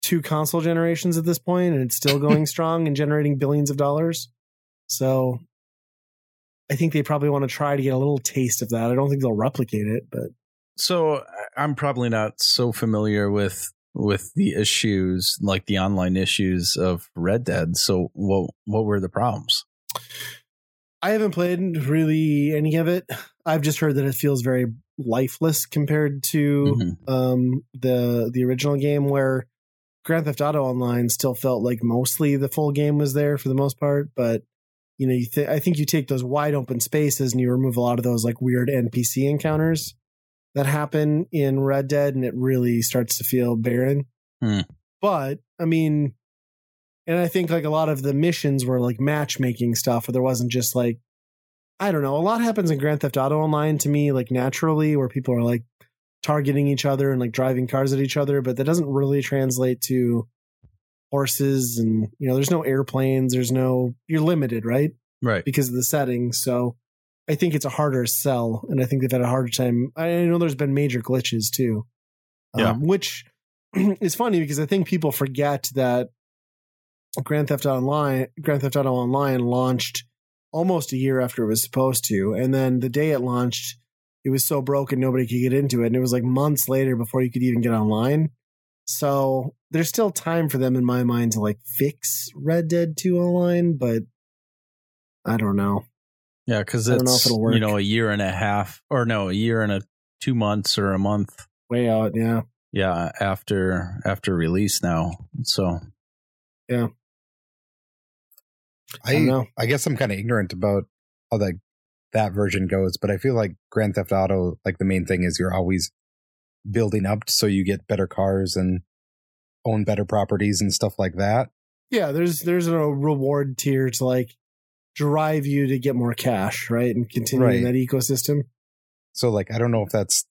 A: two console generations at this point, and it's still going strong and generating billions of dollars. So I think they probably want to try to get a little taste of that. I don't think they'll replicate it, but
C: So I'm probably not so familiar with with the issues, like the online issues of Red Dead. So what what were the problems?
A: I haven't played really any of it. I've just heard that it feels very lifeless compared to
C: Mhm.
A: um, the the original game, where Grand Theft Auto Online still felt like mostly the full game was there for the most part. But you know, you th- I think you take those wide open spaces and you remove a lot of those like weird NPC encounters that happen in Red Dead, and it really starts to feel barren.
C: Hmm.
A: But I mean, and I think like a lot of the missions were like matchmaking stuff, where there wasn't just like I don't know. A lot happens in Grand Theft Auto Online to me, like naturally, where people are like targeting each other and like driving cars at each other, but that doesn't really translate to horses and you know, there's no airplanes, there's no you're limited, right?
C: Right.
A: Because of the setting. So I think it's a harder sell, and I think they've had a harder time. I know there's been major glitches too,
C: Yeah.
A: um, which is funny because I think people forget that Grand Theft Online, Grand Theft Auto Online launched almost a year after it was supposed to, and then the day it launched, it was so broken nobody could get into it, and it was like months later before you could even get online. So there's still time for them in my mind to like fix Red Dead 2 online, but I don't know.
C: Yeah, because
A: I don't know if
C: it's
A: work.
C: you know a year and a half, or no, a year and a two months or a month.
A: Way out, yeah.
C: Yeah, after after release now. So
A: don't
B: I
A: know.
B: I guess I'm kind of ignorant about how that that version goes, but I feel like Grand Theft Auto, like the main thing is you're always building up so you get better cars and own better properties and stuff like that.
A: Yeah, there's there's a reward tier to like drive you to get more cash, right? And continue in
B: Right.
A: that ecosystem.
B: So like I don't know if that's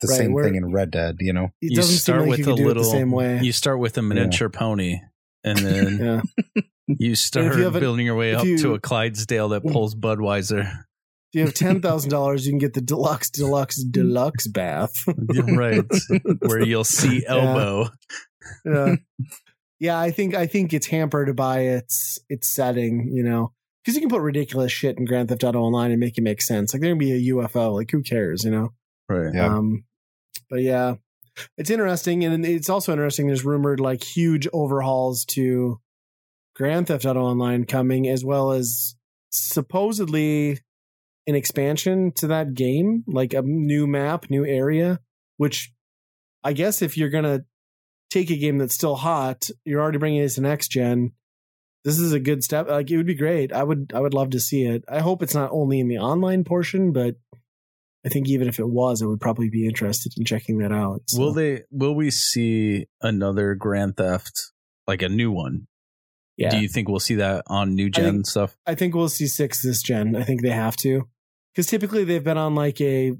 B: the
A: Right,
B: same thing in Red Dead, you know.
A: It
C: you
A: doesn't
C: start
A: seem like
C: with
A: you
C: a little
A: the same way.
C: You start with a miniature pony, and then
A: yeah.
C: you start
A: you have a-
C: building your way up
A: you-
C: to a Clydesdale that pulls Budweiser.
A: If you have ten thousand dollars, you can get the deluxe, deluxe, deluxe bath.
C: right, where you'll see
A: Yeah.
C: elbow.
A: yeah. yeah, I think I think it's hampered by its its setting, you know, because you can put ridiculous shit in Grand Theft Auto Online and make it make sense. Like there can be a UFO, like who cares, you know?
C: Right.
B: Yeah.
A: Um, but yeah, it's interesting, and it's also interesting. There's rumored like huge overhauls to Grand Theft Auto Online coming, as well as supposedly an expansion to that game, like a new map, new area. Which I guess if you're gonna take a game that's still hot, you're already bringing it to next gen. This is a good step. Like it would be great. I would. I would love to see it. I hope it's not only in the online portion, but I think even if it was, I would probably be interested in checking that out. So,
C: Will they? Will we see another Grand Theft, like a new one?
A: Yeah,
C: Do you think we'll see that on new gen
A: think-
C: stuff?
A: I think we'll see six this gen. I think they have to, because typically they've been on like a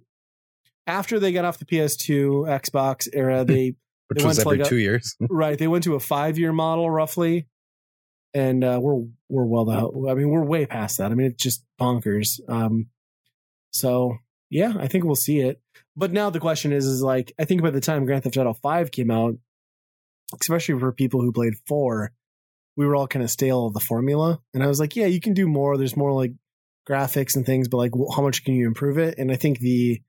A: after they got off the PS2, Xbox era. They
B: Which
A: It
B: was
A: went
B: every
A: like a-
B: two years.
A: right they went to a five year model roughly, and uh, we're we're well the I mean we're way past that. I mean it's just bonkers. Um, so yeah, I think we'll see it. But now the question is, is like I think by the time Grand Theft Auto Five came out, especially for people who played four, we were all kind of stale of the formula. And I was like, yeah, you can do more. There's more like graphics and things, but like, how much can you improve it? And I think the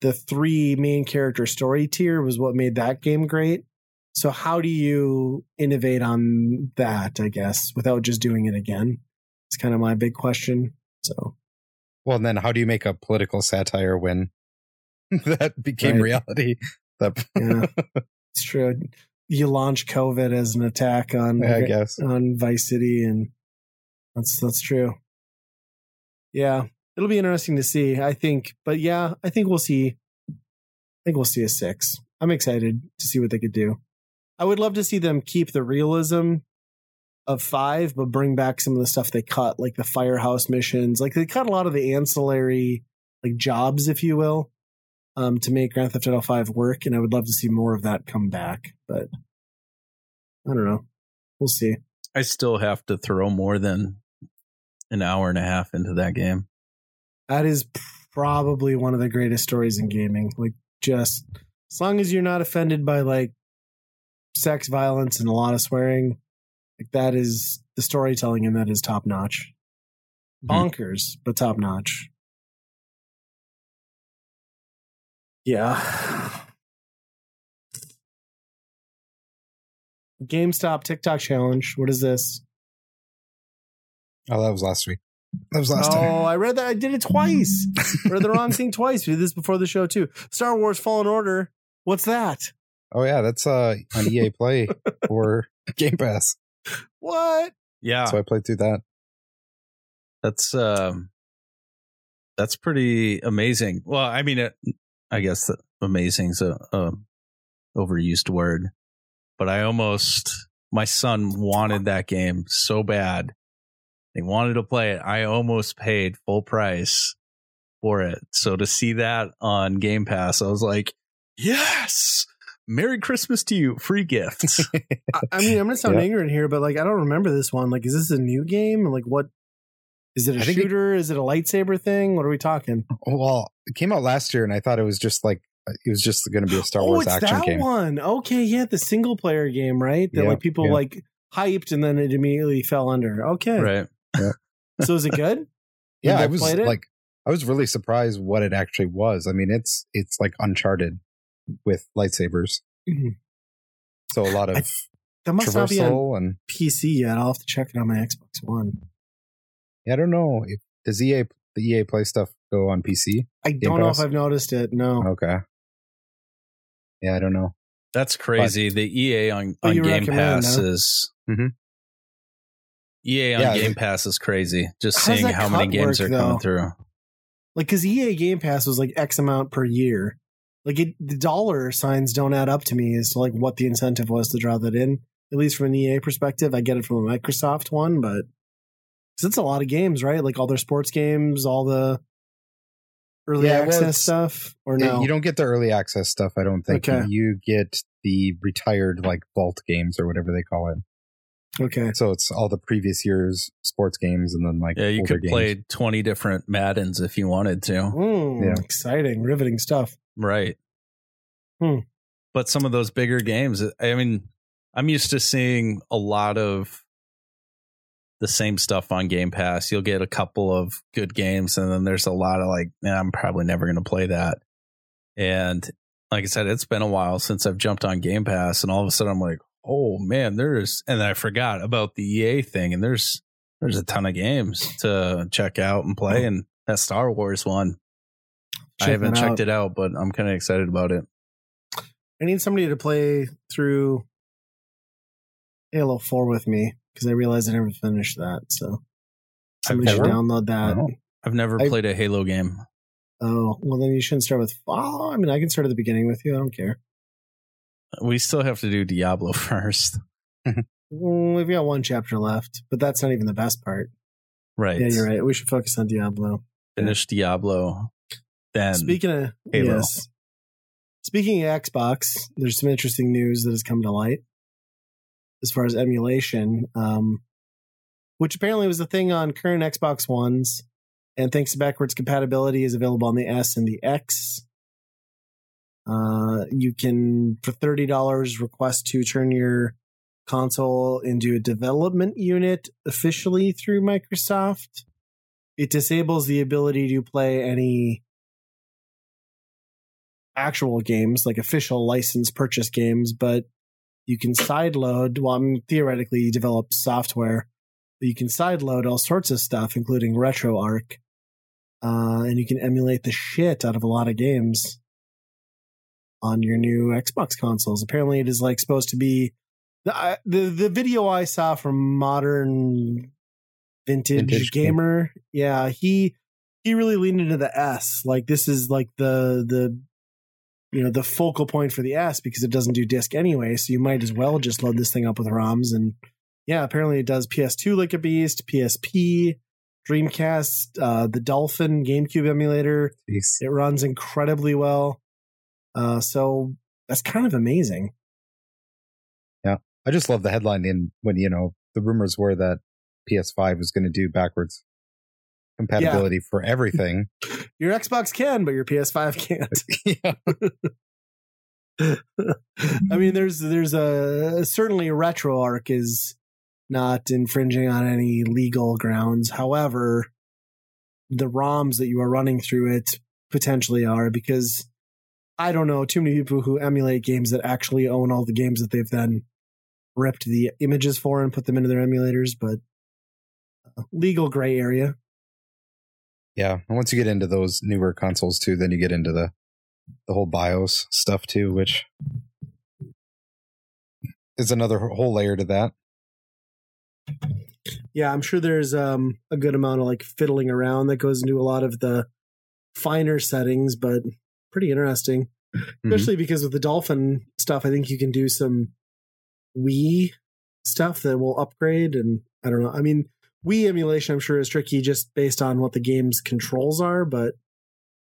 A: the three main character story tier was what made that game great. So how do you innovate on that? I guess without just doing it again. It's kind of my big question. So
B: Well, and then how do you make a political satire when that became
A: Right.
B: reality? That
A: yeah, it's true. You launch COVID as an attack on
B: I guess.
A: on Vice City, and that's that's true. Yeah, it'll be interesting to see. I think, but yeah, I think we'll see. I think we'll see a six. I'm excited to see what they could do. I would love to see them keep the realism of five, but bring back some of the stuff they cut, like the firehouse missions. Like they cut a lot of the ancillary like jobs, if you will, um, to make Grand Theft Auto Five work. And I would love to see more of that come back. But I don't know. We'll see.
C: I still have to throw more than an hour and a half into that game.
A: That is probably one of the greatest stories in gaming. Like just as long as you're not offended by like sex violence and a lot of swearing, like that is the storytelling and that is top notch. Bonkers, but top notch. Yeah. GameStop TikTok challenge. What is this?
B: Oh, that was last week. That was last week.
A: oh,
B: time.
A: I read that. I did it twice. read the wrong thing twice. We did this before the show too. Star Wars Fallen Order. What's that?
B: Oh yeah, that's uh on EA Play or Game Pass.
A: What?
C: Yeah.
B: So I played through that.
C: That's um, that's pretty amazing. Well, I mean, it, I guess that amazing is a, a overused word, but I almost my son wanted that game so bad. He wanted to play it. I almost paid full price for it. So to see that on Game Pass, I was like, yes. Merry Christmas to you. Free gifts.
A: I, I mean, I'm gonna sound
B: Yeah.
A: ignorant here, but like I don't remember this one. Like, is this a new game? Like, what is it? A
B: I think it-
A: shooter? is it a lightsaber thing? What are we talking?
B: Well, it came out last year, and I thought it was just like it was just going to be a Star
A: oh,
B: Wars
A: it's
B: action
A: that
B: game.
A: one. Okay, yeah, the single player game, right? That
B: Yeah,
A: like people
B: yeah.
A: like hyped and then it immediately fell under. Okay,
C: right.
A: so is it good?
B: Yeah,
A: You
B: I was
A: it?
B: like, I was really surprised what it actually was. I mean, it's it's like Uncharted with lightsabers.
A: Mhm.
B: So a lot of
A: I- that must not be on
B: and
A: PC yet. I'll have to check it on my Xbox One.
B: Yeah, I don't know. If, does EA the EA Play stuff go on PC?
A: I don't know if I've noticed it. No.
B: Okay. Yeah, I don't know.
C: That's crazy. the EA on, on Game
A: recommend,
C: Pass
A: huh?
C: is
B: Mhm.
C: EA on
B: Yeah,
C: Game Pass is crazy. Just seeing how many games
A: work,
C: are coming through.
A: Like, because EA Game Pass was like X amount per year. Like, it, the dollar signs don't add up to me as to like what the incentive was to draw that in. At least from an EA perspective, I get it from a Microsoft one, but 'cause it's a lot of games, right? Like all their sports games, all the early
B: Yeah,
A: access
B: it's-
A: stuff, or no?
B: You don't get the early access stuff, I don't think.
A: Okay.
B: You get the retired like vault games or whatever they call it.
A: okay.
B: So it's all the previous year's sports games and then like
C: Yeah, you
B: older
C: could
B: games.
C: play 20 different Maddens if you wanted to.
A: Mm,
B: Yeah.
A: Exciting, riveting stuff.
C: Right.
A: Hmm.
C: But some of those bigger games, I mean, I'm used to seeing a lot of the same stuff on Game Pass. You'll get a couple of good games, and then there's a lot of like, "Nah, I'm probably never going to play that. And like I said, it's been a while since I've jumped on Game Pass, and all of a sudden I'm like, oh man, there's, and I forgot about the EA thing, and there's there's a ton of games to check out and play, and that Star Wars one. I haven't checked
A: out.
C: it out, but I'm kind of excited about it.
A: I need somebody to play through Halo 4 with me because I realized I never finished that. So somebody should
B: never-
A: download that.
C: I've never
A: I-
C: played a Halo game.
A: Oh, well, then you shouldn't start with. Oh, I mean, I can start at the beginning with you. I don't care.
C: We still have to do Diablo first.
A: Mm, we've got one chapter left, but that's not even the best part.
C: Right.
A: Yeah, you're right. We should focus on Diablo.
C: Finish Diablo. Then
A: Speaking of
C: Halo.
A: yes, speaking of Xbox, there's some interesting news that has come to light as far as emulation, um, which apparently was a thing on current Xbox Ones, and thanks to backwards compatibility, is available on the S and the X. Uh, you can for thirty dollars request to turn your console into a development unit officially through Microsoft. It disables the ability to play any actual games, like official license purchase games, but you can sideload. Well, I mean, theoretically, you develop software, but you can sideload all sorts of stuff, including RetroArch, uh, and you can emulate the shit out of a lot of games on your new Xbox consoles. Apparently, it is like supposed to be the I- the the video I saw from modern vintage,
B: Vintage game.
A: gamer. Yeah, he he really leaned into the S. Like this is like the the you know the focal point for the S because it doesn't do disk anyway. So you might as well just load this thing up with ROMs. And yeah, apparently it does PS2 like a beast, PSP, Dreamcast, uh, the Dolphin GameCube emulator.
B: Jeez.
A: It runs incredibly well. Uh, so that's kind of amazing.
B: Yeah, I just love the headline in when you know the rumors were that PS5 was going to do backwards compatibility for everything.
A: Your Xbox can, but your PS5 can't. I mean, there's there's a certainly RetroArch is not infringing on any legal grounds. However, the ROMs that you are running through it potentially are because I don't know too many people who emulate games that actually own all the games that they've then ripped the images for and put them into their emulators, but uh, legal gray area.
B: Yeah. And once you get into those newer consoles too, then you get into the the whole BIOS stuff too, which is another whole layer to that.
A: Yeah, I'm sure there's um, a good amount of like fiddling around that goes into a lot of the finer settings, but pretty interesting.
B: Mhm.
A: Especially because with the dolphin stuff, I think you can do some Wii stuff that will upgrade. And I don't know. I mean, Wii emulation, I'm sure, is tricky just based on what the game's controls are, but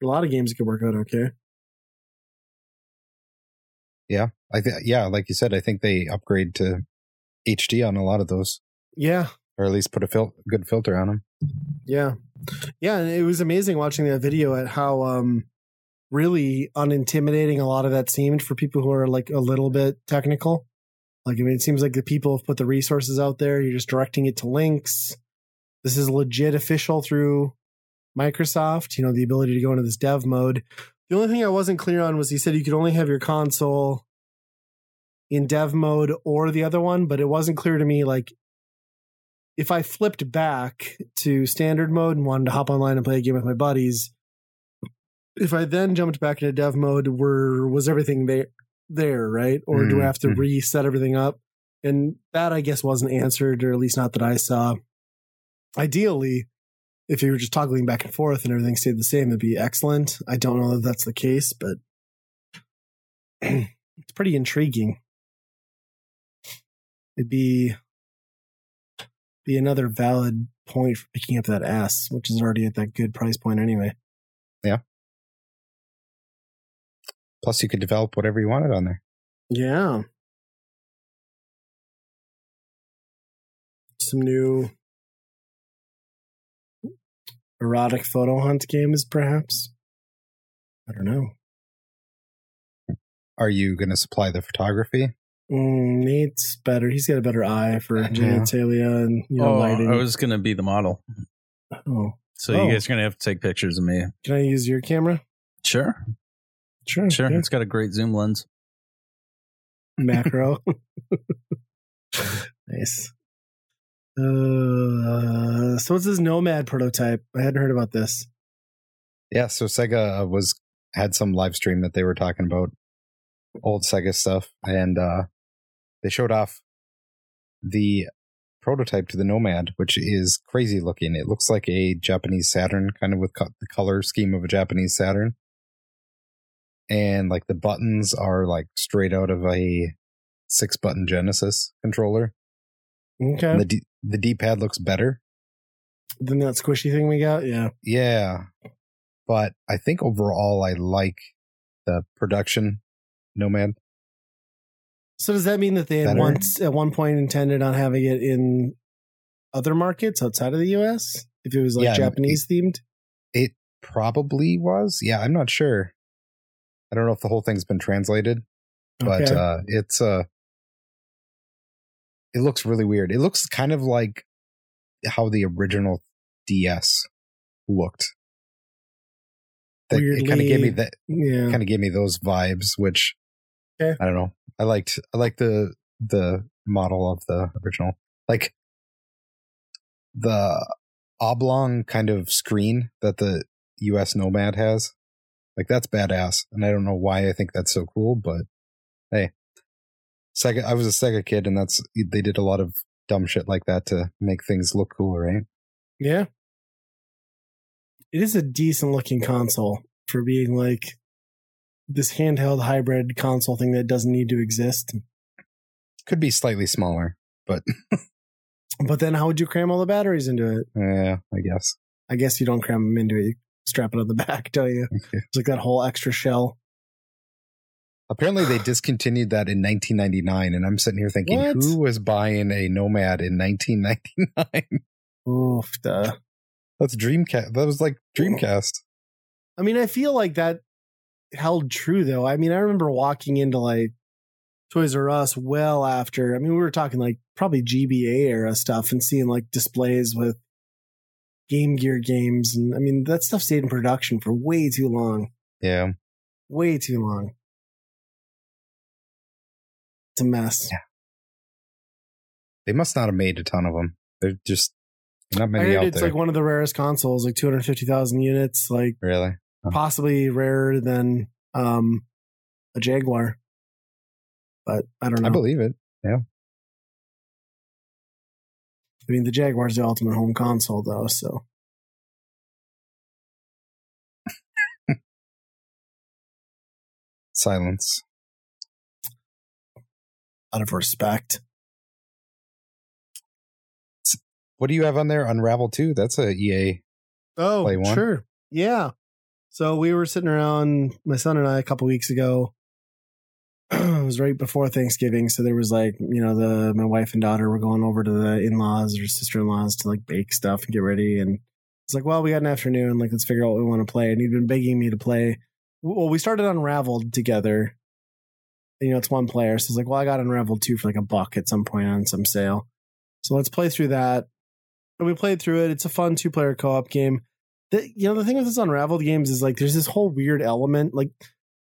A: a lot of games it could work out okay.
B: Yeah, I th- yeah, like you said, I think they upgrade to HD on a lot of those,
A: Yeah,
B: or at least put a fil- good filter on them.
A: Yeah. Yeah, and it was amazing watching that video at how um really unintimidating a lot of that seemed for people who are like a little bit technical. Like I mean it seems like the people have put the resources out there, you're just directing it to links. This is legit official through Microsoft, you know, the ability to go into this dev mode. The only thing I wasn't clear on was he said you could only have your console in dev mode or the other one, but it wasn't clear to me like if I flipped back to standard mode and wanted to hop online and play a game with my buddies, if I then jumped back into dev mode, were was everything there there, right? Or do I have to
B: Mhm.
A: reset everything up? And that I guess wasn't answered, or at least not that I saw. Ideally, if you were just toggling back and forth and everything stayed the same, it'd be excellent. I don't know that that's the case, but it's pretty intriguing. It'd be be another valid point for picking up that S, which is already at that good price point anyway. Yeah.
B: Plus, you could develop whatever you wanted on there.
A: Yeah. Some new erotic photo hunt games, perhaps. I don't know.
B: Are you going to supply the photography?
A: Mm, Nate's better. He's got a better eye for
B: Yeah.
A: genitalia and you know
C: oh,
A: lighting.
C: I was gonna be the model,
A: oh,
C: so
A: Oh.
C: you guys are gonna have to take pictures of me.
A: can I use your camera?
C: Sure,
A: Sure.
C: sure.
A: yeah.
C: It's got a great zoom lens.
A: macro. nice. Uh, so what's this Nomad prototype? I hadn't heard about this.
B: Yeah, so Sega was had some live stream that they were talking about old Sega stuff, and uh, they showed off the prototype to the Nomad, which is crazy looking. It looks like a Japanese Saturn, kind of with co- the color scheme of a Japanese Saturn, and like the buttons are like straight out of a six button Genesis controller.
A: Okay.
B: The D- the D pad looks better.
A: than that squishy thing we got. Yeah.
B: Yeah. But I think overall I like the production Nomad.
A: So does that mean that they had
B: Better.
A: once at one point intended on having it in other markets outside of the US? If it was like
B: Yeah,
A: Japanese themed?
B: It probably was. Yeah, I'm not sure. I don't know if the whole thing's been translated, but
A: Okay.
B: uh it's uh it looks really weird. It looks kind of like how the original DS looked. That, it kind of gave me that
A: yeah.
B: kind of gave me those vibes, which
A: Okay.
B: I don't know. I liked I liked the the model of the original. Like the oblong kind of screen that the US Nomad has. Like that's badass. And I don't know why I think that's so cool, but hey. Sega I was a Sega kid and that's they did a lot of dumb shit like that to make things look cool, right?
A: Yeah. It is a decent looking console for being like this handheld hybrid console thing that doesn't need to exist.
B: Could be slightly smaller, but
A: But then how would you cram all the batteries into it?
B: yeah, I guess.
A: I guess you don't cram them into it. You strap it on the back, don't you? It's like that whole extra shell.
B: Apparently, they discontinued that in 1999, and I'm sitting here thinking,
A: What?
B: who was buying a Nomad in 1999?
A: Oof, duh.
B: That's Dreamcast. That was like Dreamcast.
A: I mean, I feel like that held true though. I mean, I remember walking into like Toys R Us well after. I mean, we were talking like probably GBA era stuff and seeing like displays with Game Gear games, and I mean that stuff stayed in production for way too long,
B: Yeah,
A: way too long. It's a mess.
B: Yeah. they must not have made a ton of them. They're just not many out
A: it's
B: there.
A: like one of the rarest consoles, like two hundred fifty thousand units, like
B: really?
A: Possibly rarer than um a Jaguar. But I don't know.
B: I believe it. Yeah.
A: I mean, the Jaguar's the ultimate home console, though. So
B: Silence.
A: Out of respect,
B: What do you have on there? Unravel 2? That's a EA.
A: oh
B: Play one?
A: sure, yeah. So we were sitting around, my son and I, a couple weeks ago. it was right before Thanksgiving, so there was like, you know, the my wife and daughter were going over to the in laws or sister in laws to like bake stuff and get ready, and it's like, well, we got an afternoon, like let's figure out what we want to play. And he'd been begging me to play. Well, we started Unraveled together. You know, it's one player, so it's like, well, I got Unraveled two for like a buck at some point on some sale, so let's play through that. And we played through it. It's a fun two player co op game. The, you know, the thing with this Unraveled games is like there's this whole weird element, like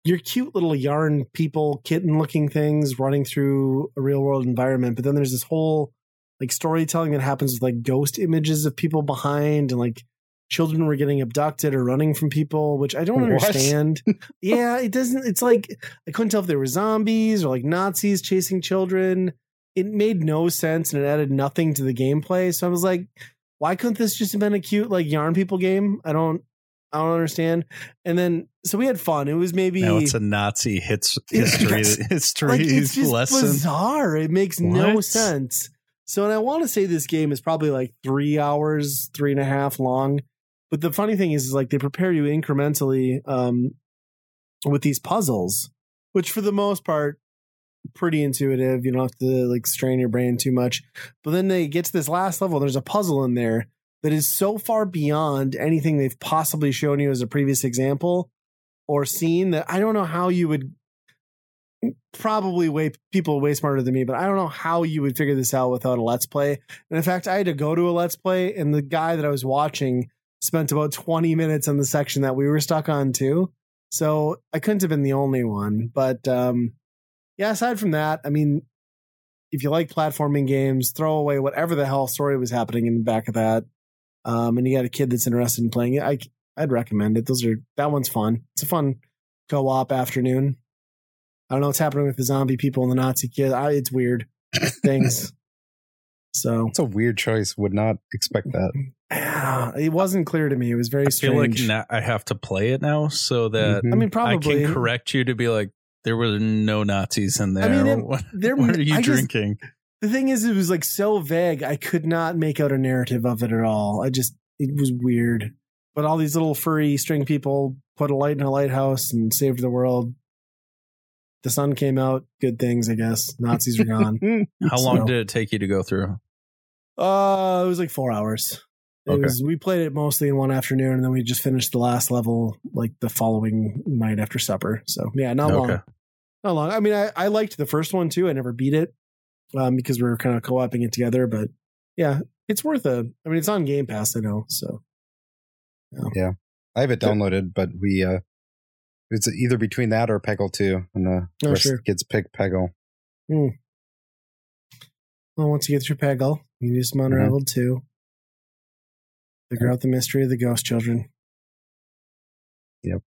A: your cute little yarn people, kitten looking things running through a real world environment, but then there's this whole like storytelling that happens with like ghost images of people behind and like children were getting abducted or running from people, which I don't
B: What?
A: understand. yeah, it doesn't. It's like I couldn't tell if they were zombies or like Nazis chasing children. It made no sense and it added nothing to the gameplay. So I was like, why couldn't this just have been a cute like yarn people game? I don't, I don't understand. And then so we had fun. It was maybe
C: Now it's a Nazi hits history history
A: like it's just
C: lesson.
A: bizarre. It makes no sense. So, and I want to say this game is probably like three hours, three and a half long. But the funny thing is, is like they prepare you incrementally um, with these puzzles, which for the most part, pretty intuitive. You don't have to like strain your brain too much. But then they get to this last level. There's a puzzle in there that is so far beyond anything they've possibly shown you as a previous example or seen that I don't know how you would probably way people way smarter than me, but I don't know how you would figure this out without a let's play. And in fact, I had to go to a let's play, and the guy that I was watching spent about 20 minutes on the section that we were stuck on too. So I couldn't have been the only one. But um yeah, aside from that, I mean, if you like platforming games, throw away whatever the hell story was happening in the back of that. Um, and you got a kid that's interested in playing it, I I'd recommend it. Those are that one's fun. It's a fun co-op afternoon. I don't know what's happening with the zombie people and the Nazi kid. I, it's weird things. So
B: It's a weird choice. Would not expect that.
A: it wasn't clear to me. It was very
C: I feel like
A: strange.
C: I have to play it now so that
B: Mhm.
A: I mean, probably I
C: can correct you to be like there were no Nazis in there.
A: I mean, it-
C: what,
A: there-
C: what are you
A: I just-
C: drinking?
A: the thing is, it was like so vague. I could not make out a narrative of it at all. I just it was weird. But all these little furry string people put a light in a lighthouse and saved the world. The sun came out. Good things, I guess. Nazis are gone.
C: How long did it take you to go through?
A: Uh, it was like four hours. It
C: Okay.
A: was we played it mostly in one afternoon, and then we just finished the last level like the following night after supper. So yeah, not long. Not long. I mean, I, I liked the first one too. I never beat it um, because we were kind of co-oping it together. But yeah, it's worth a. I mean, it's on Game Pass. I know. So Yeah.
B: I have it downloaded, but we uh it's either between that or Peggle 2. And the
A: Oh,
B: rest
A: sure.
B: kids pick Peggle.
A: well, once you get through Peggle, you can do some
B: Mm-hmm.
A: Figure out the mystery of the ghost children. Yep.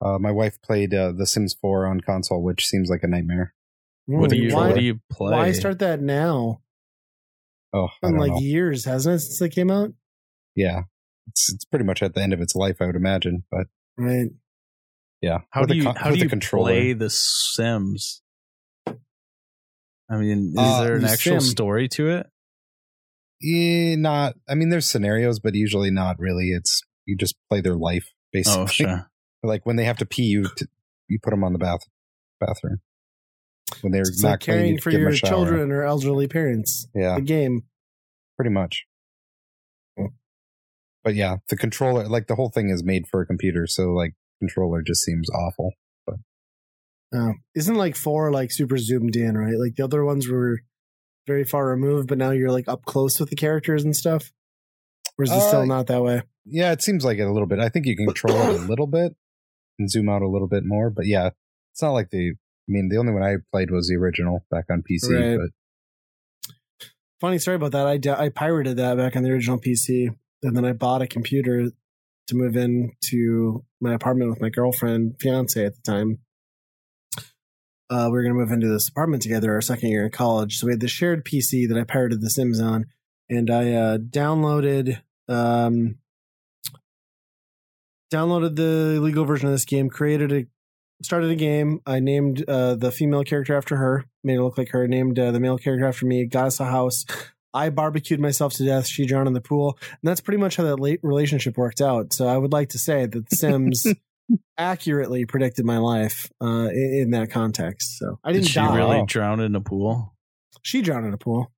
B: Uh, my wife played uh, The Sims 4 on console, which seems like a nightmare.
C: What do
A: Mm,
C: you
A: why,
C: what do you play?
A: why start that now?
B: Oh, I
A: In
B: don't
A: like
B: know.
A: years, hasn't it since they came out?
B: Yeah, it's it's pretty much at the end of its life, I would imagine. But
A: Right.
B: yeah,
C: How
B: With
C: do you
B: con-
C: how do you
B: controller.
C: play the Sims? I mean, is
B: Uh,
C: there an
A: the
C: actual
A: Sim.
C: story to it?
B: Eh, not. I mean, there's scenarios, but usually not really. It's you just play their life basically.
C: Oh, sure.
B: Like when they have to pee, you t- you put them on the bath bathroom. When they're
A: It's
B: not
A: like
B: clean,
A: caring
B: you
A: for
B: give 'em
A: your children or elderly parents.
B: Yeah,
A: The game.
B: pretty much. But yeah, the controller, like the whole thing is made for a computer, so like controller just seems awful.
A: Oh, isn't like four like super zoomed in, right? Like the other ones were very far removed, but now you're like up close with the characters and stuff. Or is it
B: Uh,
A: still not that way?
B: Yeah, it seems like it a little bit. I think you can control it a little bit and zoom out a little bit more, but yeah, it's not like the. I mean, the only one I played was the original back on PC,
A: Right.
B: but
A: Funny story about that. I I pirated that back on the original PC, and then I bought a computer to move in to my apartment with my girlfriend, fiance at the time. Uh, we were going to move into this apartment together our second year in college. So we had the shared PC that I pirated The Sims on. and I uh, downloaded um, downloaded the legal version of this game, created a started a game. I named uh, the female character after her, made it look like her. Named uh, the male character after me. Got us a house. I barbecued myself to death. She drowned in the pool, and that's pretty much how that late relationship worked out. So I would like to say that The Sims accurately predicted my life uh, in, in that context. So I
C: Did
A: didn't
C: she
A: die.
C: really drown in a pool?
A: She drowned in a pool.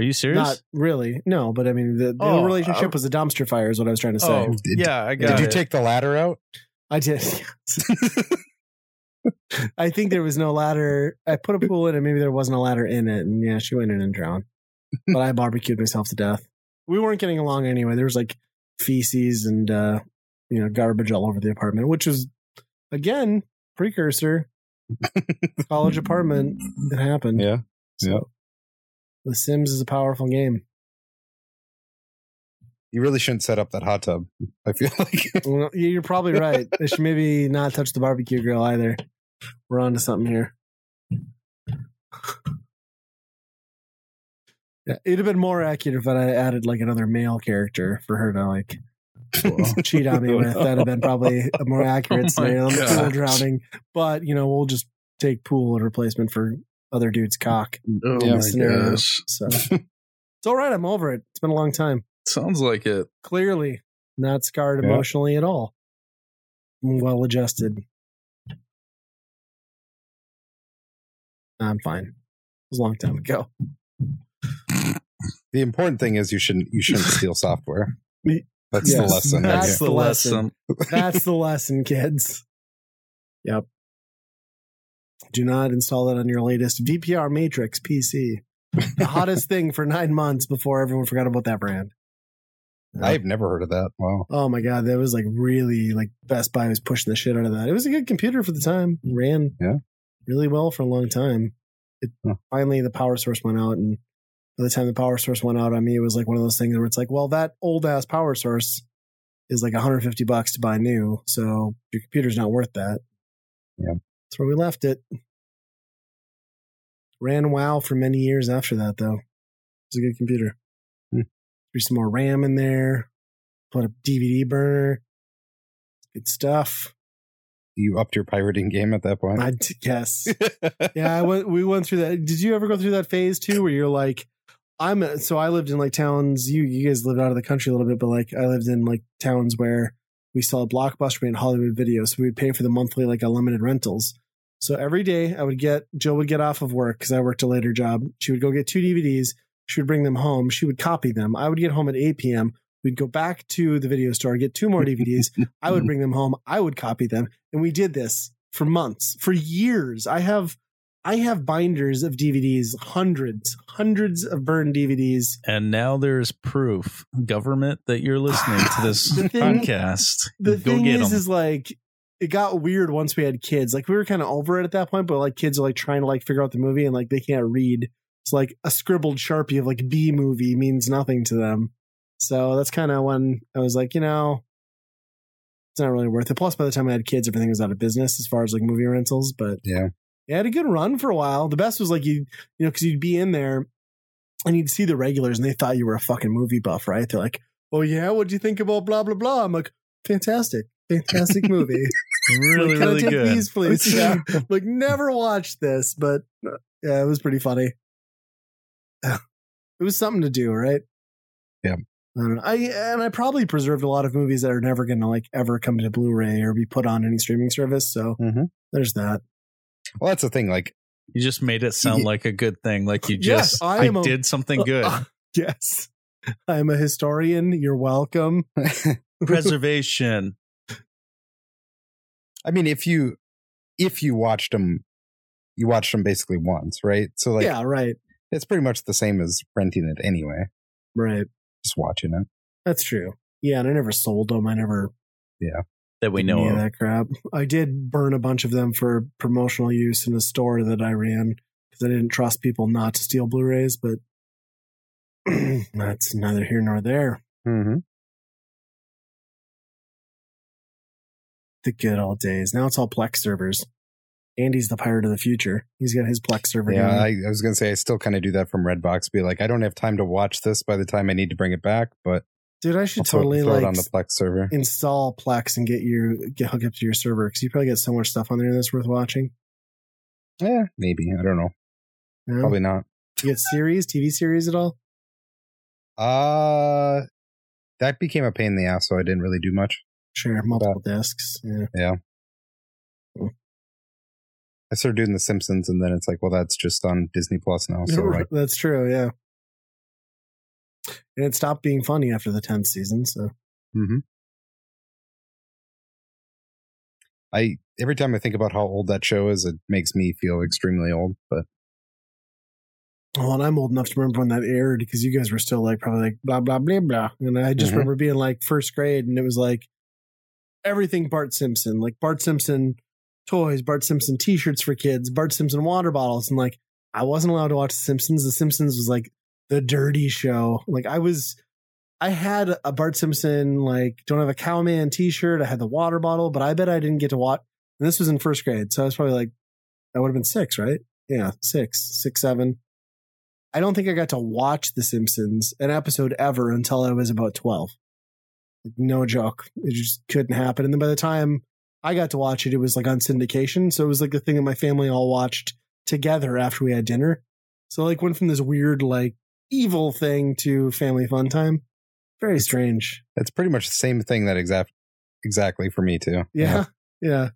C: Are you serious?
A: Not really. No, but I mean the, the
C: Oh,
A: relationship
C: uh,
A: was a dumpster fire. Is what I was trying to say.
C: oh,
B: Did-
C: yeah, I got
B: Did you take the ladder out?
A: I did. I think there was no ladder. I put a pool in it. Maybe there wasn't a ladder in it. And yeah, she went in and drowned. But I barbecued myself to death. We weren't getting along anyway. There was like feces and, uh, you know, garbage all over the apartment, which is again, precursor college apartment that happened.
B: Yeah.
A: So,
B: yeah.
A: The Sims is a powerful game.
B: You really shouldn't set up that hot tub. I feel like
A: Well, you're probably right. They should maybe not touch the barbecue grill either. We're on to something here. Yeah, it'd have been more accurate if I added like another male character for her to like cheat on me with. That'd have been probably a more oh accurate
C: Oh
A: scenario than pool drowning. But you know, we'll just take pool in replacement for other dude's cock.
C: Mm, oh
B: Yeah,
C: my
A: scenario.
C: gosh.
A: So it's all right. I'm over it. It's been a long time.
C: Sounds like it.
A: Clearly not scarred
B: Yeah.
A: emotionally at all. I'm well adjusted. I'm fine. It was a long time ago.
B: the important thing is you shouldn't you shouldn't steal software. That's the lesson.
A: that's
B: here.
A: the lesson. That's the lesson, kids. Yep. Do not install that on your latest VPR Matrix PC. The hottest thing for nine months before everyone forgot about that brand.
B: I've never heard of that. Wow.
A: Oh my god, that was like really like Best Buy was pushing the shit out of that. It was a good computer for the time. Ran
B: Yeah.
A: really well for a long time. It
B: Huh.
A: finally the power source went out and by the time the power source went out on me, it was like one of those things where it's like, well, that old ass power source is like 150 bucks to buy new, so your computer's not worth that.
B: Yeah.
A: That's where we left it. Ran WoW for many years after that, though. It was a good computer.
B: Hmm.
A: There's some more RAM in there. Put a DVD burner. Good stuff.
B: You upped your pirating game at that point.
A: I d- guess. yeah, I went. We went through that. Did you ever go through that phase too, where you're like, I'm. Uh, so I lived in like towns. You you guys lived out of the country a little bit, but like I lived in like towns where we saw Blockbuster and Hollywood Video, so we would pay for the monthly like unlimited rentals. So every day I would get Jill would get off of work because I worked a later job. She would go get two DVDs. She would bring them home. She would copy them. I would get home at 8 p.m. We'd go back to the video store, get two more DVDs. I would bring them home. I would copy them, and we did this for months, for years. I have, I have binders of DVDs, hundreds, hundreds of burned DVDs.
C: And now there's proof, government, that you're listening to this
A: The thing-
C: podcast.
A: The
C: Go
A: thing
C: get
A: is,
C: 'em.
A: is like it got weird once we had kids. Like we were kind of over it at that point, but like kids are like trying to like figure out the movie and like they can't read. It's like a scribbled sharpie of like B movie means nothing to them. So that's kind of when I was like, you know, it's not really worth it. Plus, by the time I had kids, everything was out of business as far as like movie rentals. But
B: Yeah.
A: Had a good run for a while. The best was like you, you know, because you'd be in there and you'd see the regulars and they thought you were a fucking movie buff, right? They're like, "Oh yeah, what'd you think about blah blah blah?" I'm like, "Fantastic, fantastic movie."
C: really,
A: Like,
C: really good.
A: These, please. Yeah. like never watched this, but uh, yeah, it was pretty funny. It was something to do, right?
B: Yeah.
A: I don't know. I and I probably preserved a lot of movies that are never going to like ever come to Blu-ray or be put on any streaming service. So
B: hmm
A: there's that.
B: Well, that's the thing. Like,
C: You just made it sound
B: Ye-
C: like a good thing. Like you just,
A: I
C: I,
A: am a-
C: did something good.
A: yes, I'm a historian. You're welcome.
C: Preservation.
B: I mean, if you if you watched them, you watched them basically once, right? So like,
A: yeah, right,
B: it's pretty much the same as renting it anyway.
A: right.
B: Just watching it.
A: That's true. Yeah, and I never sold them. I never
C: That we know
A: any of
C: of.
A: that crap. I did burn a bunch of them for promotional use in a store that I ran because I didn't trust people not to steal Blu-rays. But that's neither here nor there.
B: Mm-hmm.
A: The good old days. Now it's all Plex servers. Andy's the pirate of the future. He's got his Plex server.
B: Yeah. I, I was gonna say I still kind of do that from Redbox. Be like, I don't have time to watch this by the time I need to bring it back, but
A: dude, I
B: I'll
A: should
B: throw,
A: totally like
B: on the Plex server.
A: install Plex and get your get hooked up to your server because you probably get so much stuff on there that's worth watching.
B: Yeah, maybe I don't know.
A: Know?
B: Probably not.
A: You get series, TV series at all?
B: Uh that became a pain in the ass, so I didn't really do much.
A: Sure, multiple discs. Yeah.
B: I started doing The Simpsons, and then it's like, well, that's just on Disney Plus now. So like,
A: That's true. Yeah. And it stopped being funny after the tenth season. So
B: hmm I every time I think about how old that show is, it makes me feel extremely old. But
A: Well, and I'm old enough to remember when that aired because you guys were still like probably like blah blah blah blah, and I just
B: Mhm.
A: remember being like first grade, and it was like everything Bart Simpson, like Bart Simpson toys, Bart Simpson T-shirts for kids, Bart Simpson water bottles, and like I wasn't allowed to watch The Simpsons. The Simpsons was like the dirty show. Like I was, I had a Bart Simpson like don't have a cowman T-shirt. I had the water bottle, but I bet I didn't get to watch. And this was in first grade, so I was probably like, I would have been six, right? Yeah, six, six, seven. I don't think I got to watch The Simpsons an episode ever until I was about 12. No joke. It just couldn't happen. And then by the time I got to watch it, it was like on syndication. So it was like the thing that my family all watched together after we had dinner. So like went from this weird, like evil thing to family fun time. Very strange.
B: it's pretty much the same thing that exact exactly for me too.
A: Yeah. Yeah.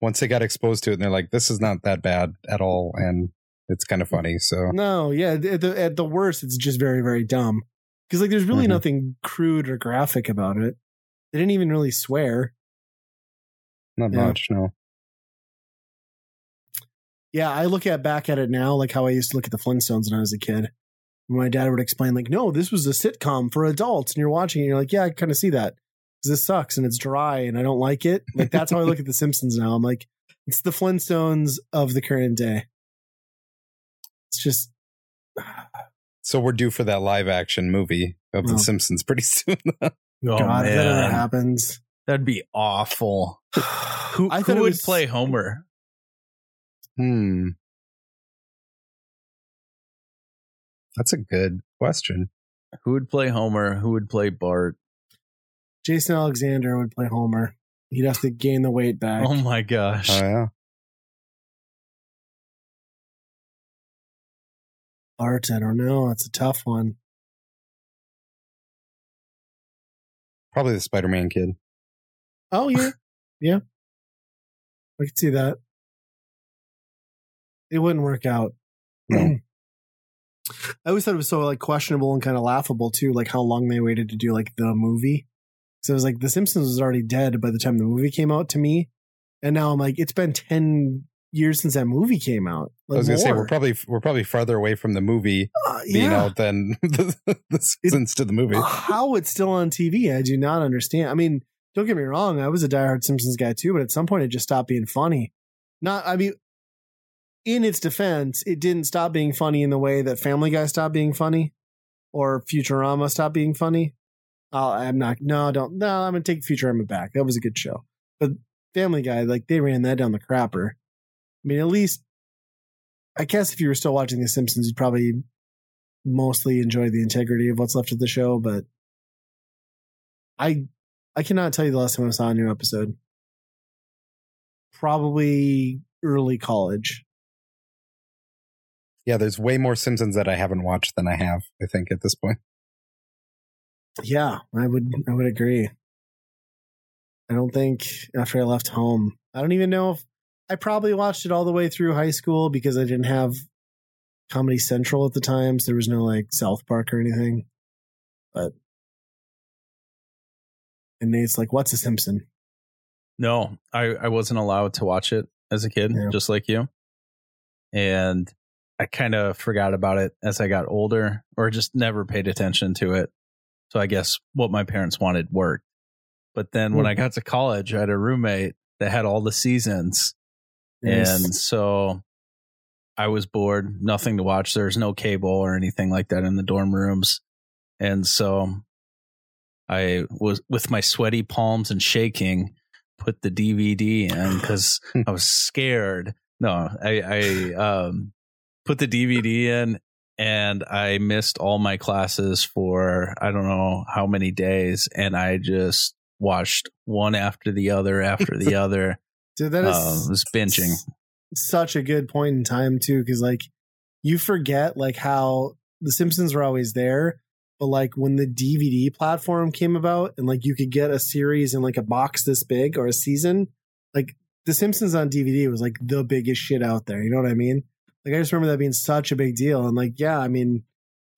B: Once they got exposed to it, and they're like, "This is not that bad at all," and it's kind of funny. So
A: No, yeah. At the, at the worst, it's just very, very dumb. Because like, there's really
B: Mhm.
A: nothing crude or graphic about it. They didn't even really swear.
B: not
A: Yeah.
B: much, no.
A: Yeah, I look at back at it now, like how I used to look at the Flintstones when I was a kid. My dad would explain, like, no, this was a sitcom for adults, and you're watching it, and you're like, yeah, I kind of see that. This sucks and it's dry and I don't like it. Like that's how I look at the Simpsons now. I'm like, it's the Flintstones of the current day. It's just
B: So we're due for that live action movie of
A: Oh.
B: The Simpsons pretty soon.
C: Oh,
A: God, if that ever happens.
C: That'd be awful. Who,
A: I
C: who
A: thought it
C: would
A: was-
C: play Homer?
B: hmm. That's a good question.
C: Who would play Homer? Who would play Bart?
A: Jason Alexander would play Homer. He'd have to gain the weight back.
C: Oh my gosh.
B: Oh yeah.
A: Bart, I don't know. It's a tough one.
B: Probably the Spider Man kid.
A: Oh yeah, yeah. I could see that. It wouldn't work out.
B: No.
A: I always thought it was so like questionable and kind of laughable too, like how long they waited to do like the movie. So it was like The Simpsons was already dead by the time the movie came out to me, and now I'm like, it's been ten years since that movie came out. Like,
B: I was gonna say we're probably we're probably farther away from the movie
A: Uh,
B: being
A: yeah.
B: out than the, the Simpsons to the movie.
A: how it's still on TV, I do not understand. I mean, don't get me wrong, I was a diehard Simpsons guy too, but at some point it just stopped being funny. Not, I mean, in its defense, it didn't stop being funny in the way that Family Guy stopped being funny or Futurama stopped being funny. Uh, I'm not, no, don't, no, I'm to take Futurama back. That was a good show. But Family Guy, like, they ran that down the crapper. I mean, at least, I guess if you were still watching The Simpsons, you'd probably mostly enjoy the integrity of what's left of the show, but I I cannot tell you the last time I saw a new episode. Probably early college.
B: Yeah, there's way more Simpsons that I haven't watched than I have. I think at this point.
A: Yeah, I would I would agree. I don't think after I left home, I don't even know if I probably watched it all the way through high school because I didn't have Comedy Central at the time, so there was no like South Park or anything. But and Nate's like, "What's a Simpson?"
C: No, I, I wasn't allowed to watch it as a kid,
A: Yeah.
C: just like you. And I kind of forgot about it as I got older or just never paid attention to it. So I guess what my parents wanted worked. But then when
A: Hmm.
C: I got to college, I had a roommate that had all the seasons. And so I was bored, nothing to watch. There's no cable or anything like that in the dorm rooms. And so I was with my sweaty palms and shaking, put the DVD in because I was scared. No, I, I um, put the DVD in and I missed all my classes for I don't know how many days, and I just watched one after the other after the other.
A: Dude, that is
C: uh, was binging.
A: such a good point in time too, because like you forget like how the Simpsons were always there, but like when the DVD platform came about and like you could get a series in like a box this big or a season, like the Simpsons on DVD was like the biggest shit out there. You know what I mean? Like I just remember that being such a big deal. And like, yeah, I mean,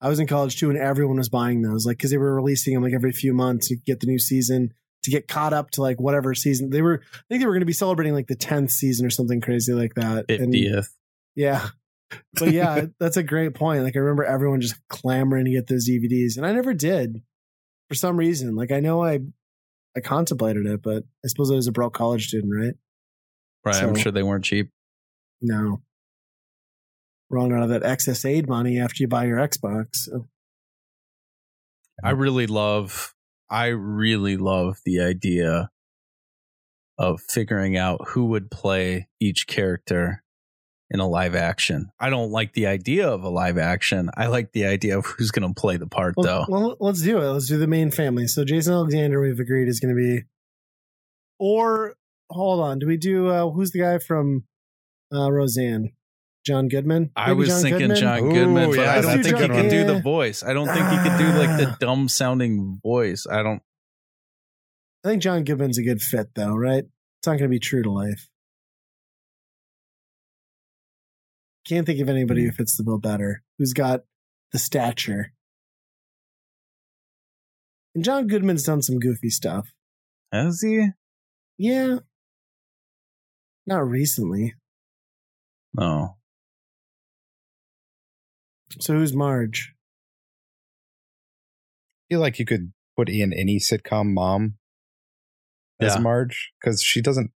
A: I was in college too, and everyone was buying those, like, because they were releasing them like every few months. You could get the new season to get caught up to like whatever season they were. I think they were going to be celebrating like the tenth season or something crazy like that.
C: Fiftieth.
A: yeah, but yeah, that's a great point. Like I remember everyone just clamoring to get those DVDs, and I never did for some reason. Like I know I I contemplated it, but I suppose I was a broke college student, right?
C: Right. I'm sure they weren't cheap.
A: No. Run out of that excess aid money after you buy your Xbox. So.
C: I really love I really love the idea of figuring out who would play each character in a live action. I don't like the idea of a live action. I like the idea of who's going to play the part though.
A: Well, well, let's do it. Let's do the main family. So Jason Alexander, we've agreed is going to be, or hold on, do we do uh, who's the guy from uh, Roseanne? John Goodman.
C: I was
A: John
C: thinking
A: Goodman?
C: John
B: Ooh,
C: Goodman, but
B: yeah,
C: I don't
A: that's a
C: think he can do the voice. I don't think he can do like the
A: Ah.
C: dumb sounding voice. I don't
A: I think John Goodman's a good fit, though, right? It's not going to be true to life. Can't think of anybody who fits the bill better. Who's got the stature? And John Goodman's done some goofy stuff.
C: has he?
A: Yeah, not recently.
C: No.
A: So who's Marge?
B: I feel like you could put in any sitcom mom as Marge because she doesn't.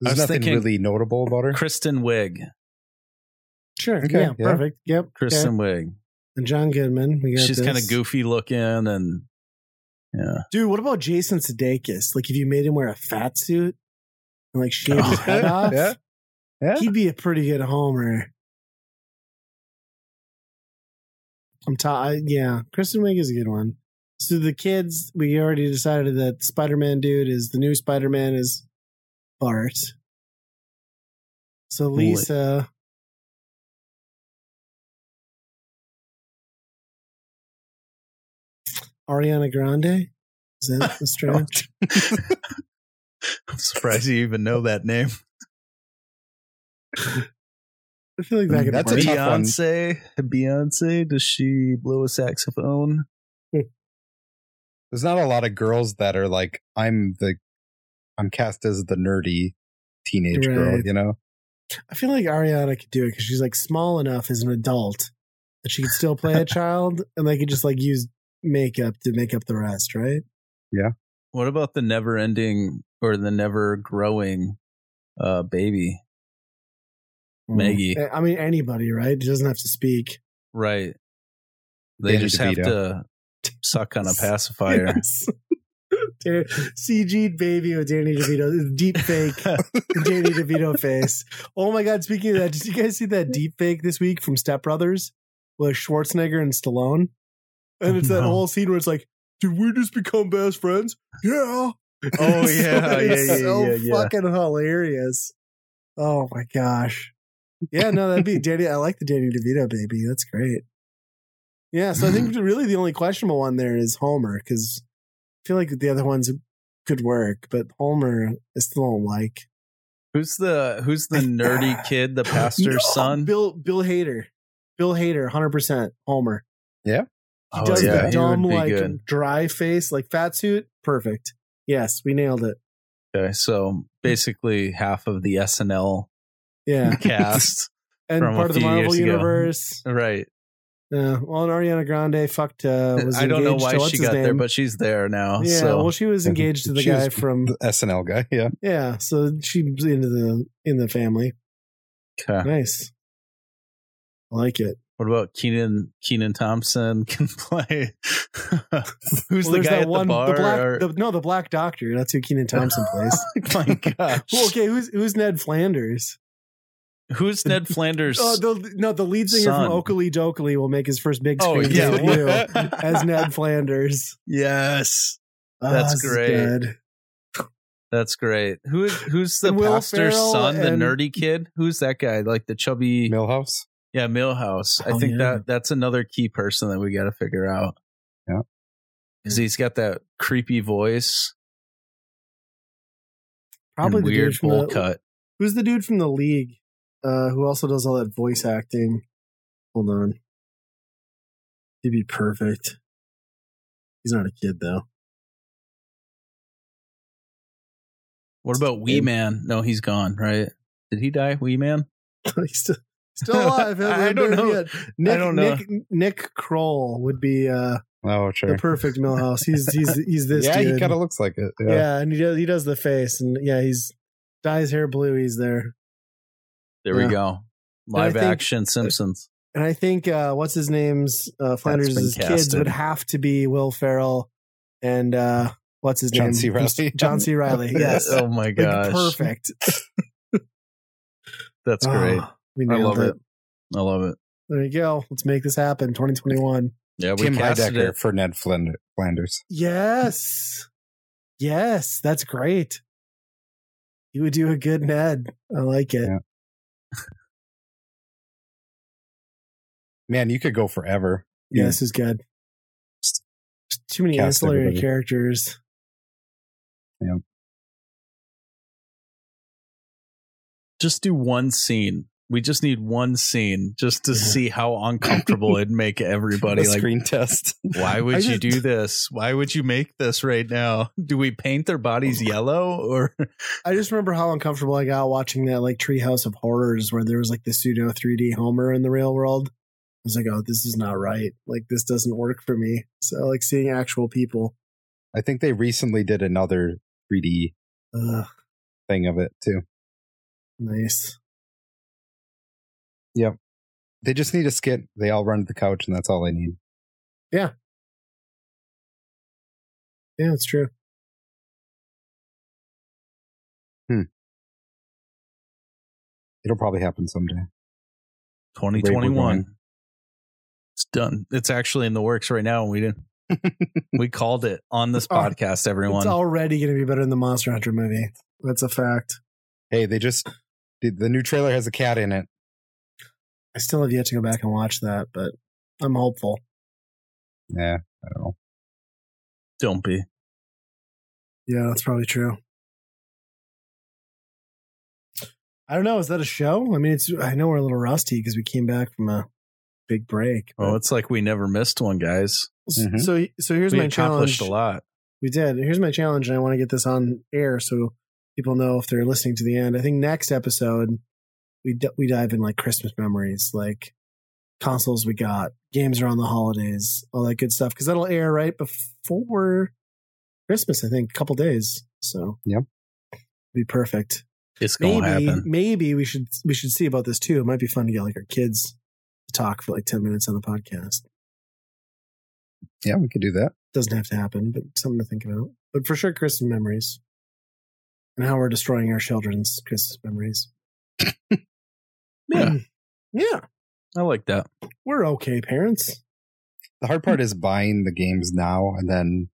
B: There's nothing really notable about her.
C: Kristen Wiig.
A: Sure.
B: Okay,
A: yeah,
B: yeah.
A: perfect. Yep.
C: Kristen
A: okay.
C: Wiig.
A: And John Goodman. We got
C: She's kind of goofy looking and yeah.
A: Dude, what about Jason Sudeikis? Like, if you made him wear a fat suit and like shave his head off,
B: yeah. Yeah.
A: he'd be a pretty good Homer. I'm ta- I- yeah, Kristen Wiig is a good one. So the kids, we already decided that Spider-Man dude is the new Spider-Man is Bart. So Lisa, Ariana Grande, is that stretch?
C: I'm surprised you even know that name.
A: I feel like that could
B: That's a
A: work.
B: tough one.
C: Beyonce. Beyonce. Does she blow a saxophone?
B: There's not a lot of girls that are like I'm the I'm cast as the nerdy teenage girl, you know.
A: I feel like Ariana could do it because she's like small enough as an adult that she could still play a child, and they could just like use makeup to make up the rest, right? Yeah.
C: What about the never ending or the never growing uh baby? Mm-hmm. Maggie.
A: I- I mean, anybody, right? She doesn't have to speak.
C: Right. They
B: Danny
C: just have to suck on a pacifier.
A: Yes. CG baby with Danny DeVito, deep fake Danny DeVito face. Oh my god! Speaking of that, did you guys see that deep fake this week from Step Brothers with Schwarzenegger and Stallone? And it's that whole scene where it's like, "Did we just become best friends?" Yeah.
C: Oh, yeah,
A: so-
C: yeah,
A: it's
C: yeah,
A: so
C: yeah, yeah.
A: fucking hilarious. Oh my gosh. Yeah, no, that'd be Danny. I like the Danny DeVito baby. That's great. Yeah, so I think really the only questionable one there is Homer because I feel like the other ones could work, but Homer I still don't like.
C: Who's the who's the nerdy kid, the pastor's
A: No,
C: son?
A: Bill Bill Hader. Bill Hader, hundred percent Homer. Yeah. He
C: Oh,
A: does
C: yeah,
A: the dumb like
C: good.
A: dry face, like fat suit. Perfect. Yes, we nailed it.
C: Okay, so basically half of the SNL
A: Yeah,
C: cast.
A: and
C: From a
A: part of the Marvel
C: years ago.
A: universe.
C: right.
A: Yeah, well, and Ariana Grande fucked. Uh, was
C: I don't know why she
A: his
C: got there, but she's there now.
A: yeah,
C: so
A: well, she was engaged to the
B: She
A: guy from.
B: The SNL guy, yeah.
A: Yeah, so she's into the in the family.
C: okay.
A: Nice, I like it.
C: What about Kenan Kenan Thompson can play? Who's
A: Well,
C: the
A: there's
C: guy
A: that
C: at
A: one,
C: the bar?
A: the black,
C: or-
A: the, no, the Black Doctor. That's who Kenan Thompson plays.
C: oh my gosh.
A: Well, okay, who's who's Ned Flanders?
C: Who's Ned Flanders?
A: Oh, the, no, the lead singer
C: Son.
A: from Okilly Dokilly will make his first big
C: Oh,
A: screen
C: yeah.
A: debut as Ned Flanders.
C: yes.
A: Ah,
C: That's
A: this is
C: great.
A: good.
C: That's great. Who who's the
A: Will
C: pastor's
A: Ferrell
C: son, the nerdy kid? Who's that guy? Like the chubby
B: Milhouse.
C: Yeah, Milhouse. I
A: Oh,
C: think
A: yeah.
C: that that's another key person that we got to figure out.
B: Yeah.
C: Cuz he's got that creepy voice
A: Probably
C: and
A: the
C: weird
A: dude from
C: bowl
A: the,
C: cut.
A: Who's the dude from the league? Uh, who also does all that voice acting? Hold on. He'd be perfect. He's not a kid though.
C: What about Wee
A: him.
C: Man? No, he's gone, right? Did he die, Wee Man?
A: he's still, still alive.
C: I don't know.
A: Yet. Nick,
C: don't know.
A: Nick Nick Kroll would be uh,
B: Oh,
A: the perfect Milhouse. He's he's he's this
B: yeah,
A: dude.
B: he kind of looks like it.
A: yeah.
B: Yeah.
A: and he does he does the face, and yeah, he's dyes hair blue. He's there,
C: There
A: Yeah.
C: we go. Live
A: think-
C: action Simpsons.
A: and I think uh, what's his name's uh, Flanders' kids
C: casted.
A: would have to be Will Ferrell and uh, what's his
B: John
A: name?
B: C. Reilly.
A: John C. Reilly. Yes,
C: oh my
A: like
C: gosh.
A: perfect.
C: That's great.
A: Oh, we
C: I love it. I love it.
A: There you go. Let's make this happen. 2021.
C: Yeah, we
B: Tim
C: casted
B: Heidecker
C: it.
B: for Ned Flanders.
A: Yes. Yes, that's great. You would do a good Ned. I like it.
B: Yeah. Man, you could go forever.
A: Yeah, this is good.
B: Just
A: Too many
B: cast
A: ancillary
B: everybody.
A: characters.
C: Just do one scene. We just need one scene just to
A: Yeah.
C: see how uncomfortable it'd make everybody.
B: A
C: Like,
B: screen test.
C: why would
A: I
C: you
A: just-
C: do this? Why would you make this right now? Do we paint their bodies yellow or
A: I just remember how uncomfortable I got watching that like Treehouse of Horrors where there was like the pseudo 3D Homer in the real world. I was like, oh, this is not right. Like this doesn't work for me. So like seeing actual people.
B: I think they recently did another 3D
A: Ugh,
B: thing of it too.
A: nice. Yep.
B: They just need a skit. They all run to the couch, and that's all they need.
A: Yeah, Yeah, it's true. Hmm.
B: It'll probably happen someday. The rate we're
C: 2021?
B: Going.
C: It's done. It's actually in the works right now. and We didn't. we called it on this podcast. Everyone.
A: It's already going to be better than the Monster Hunter movie. That's a fact.
B: Hey, they just the, the new trailer has a cat in it.
A: I still have yet to go back and watch that, but I'm hopeful.
B: Yeah, I don't know.
C: Don't be.
A: Yeah, that's probably true. I don't know. Is that a show? I mean, it's. I know we're a little rusty because we came back from a big break.
C: Oh,
A: but-
C: it's like we never missed one, guys.
B: Mhm.
A: so so here's
C: we
A: my
C: accomplished
A: challenge.
C: a lot.
A: We did. Here's my challenge, and I want to get this on air so people know if they're listening to the end. I think next episode we d- we dive in like Christmas memories, like consoles we got, games around the holidays, all that good stuff, because that'll air right before Christmas. I think a couple days. So
B: Yep.
A: be perfect.
C: It's gonna
A: Maybe
C: happen.
A: maybe we should we should see about this too. It might be fun to get like our kids to talk for like ten minutes on the podcast.
B: Yeah, we could do that.
A: Doesn't have to happen, but something to think about. But for sure, Christmas memories and how we're destroying our children's Christmas memories.
C: Yeah, hmm.
A: Yeah,
C: I like that.
A: we're okay, parents.
B: The hard part is buying the games now and then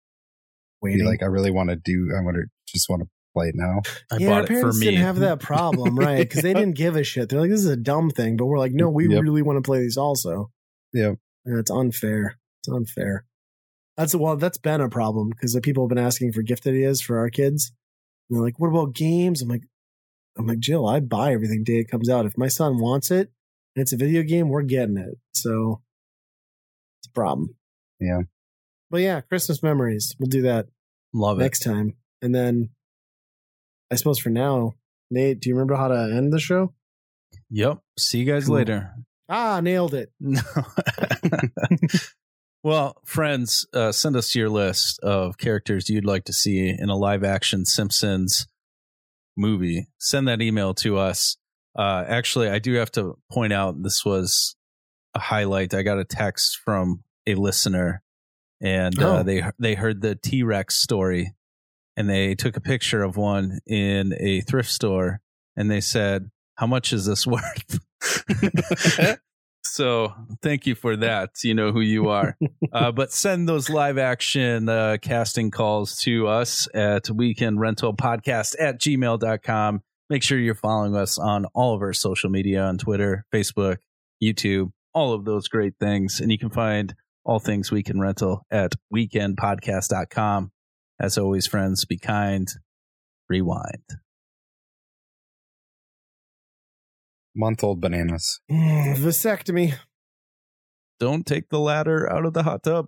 B: be
A: Waiting.
B: like, I really want to do. I want to just want to play it now.
C: I
A: yeah, our
C: bought it for
A: parents
C: me.
A: didn't have that problem, right? Because they didn't give a shit. They're like, "This is a dumb thing," but we're like, "No, we
B: Yep.
A: really want to play these also."
B: Yep.
A: Yeah, it's unfair. It's unfair. That's well, that's been a problem because the people have been asking for gift ideas for our kids. And they're like, "What about games?" I'm like, "I'm like Jill. I buy everything day it comes out. If my son wants it and it's a video game, we're getting it." So it's a problem.
B: Yeah.
A: But yeah, Christmas memories. We'll do that
C: Love it.
A: next time, and then I suppose for now, Nate, do you remember how to end the show?
C: Yep. See you guys
A: Cool.
C: later.
A: Ah, nailed it.
C: No. well, friends, uh, send us your list of characters you'd like to see in a live action Simpsons movie. Send that email to us. Uh, actually, I do have to point out this was a highlight. I got a text from a listener, and uh,
A: Oh.
C: they they heard the T Rex story, and they took a picture of one in a thrift store, and they said, "How much is this worth?" so thank you for that. You know who you are. uh, but send those live action uh, casting calls to us at weekendrentalpodcast at gmail.com. Make sure you're following us on all of our social media on Twitter, Facebook, YouTube, all of those great things. And you can find all things Weekend Rental at weekendpodcast.com. As always, friends, be kind, rewind.
B: Month old bananas.
A: Mm, vasectomy.
C: Don't take the ladder out of the hot tub.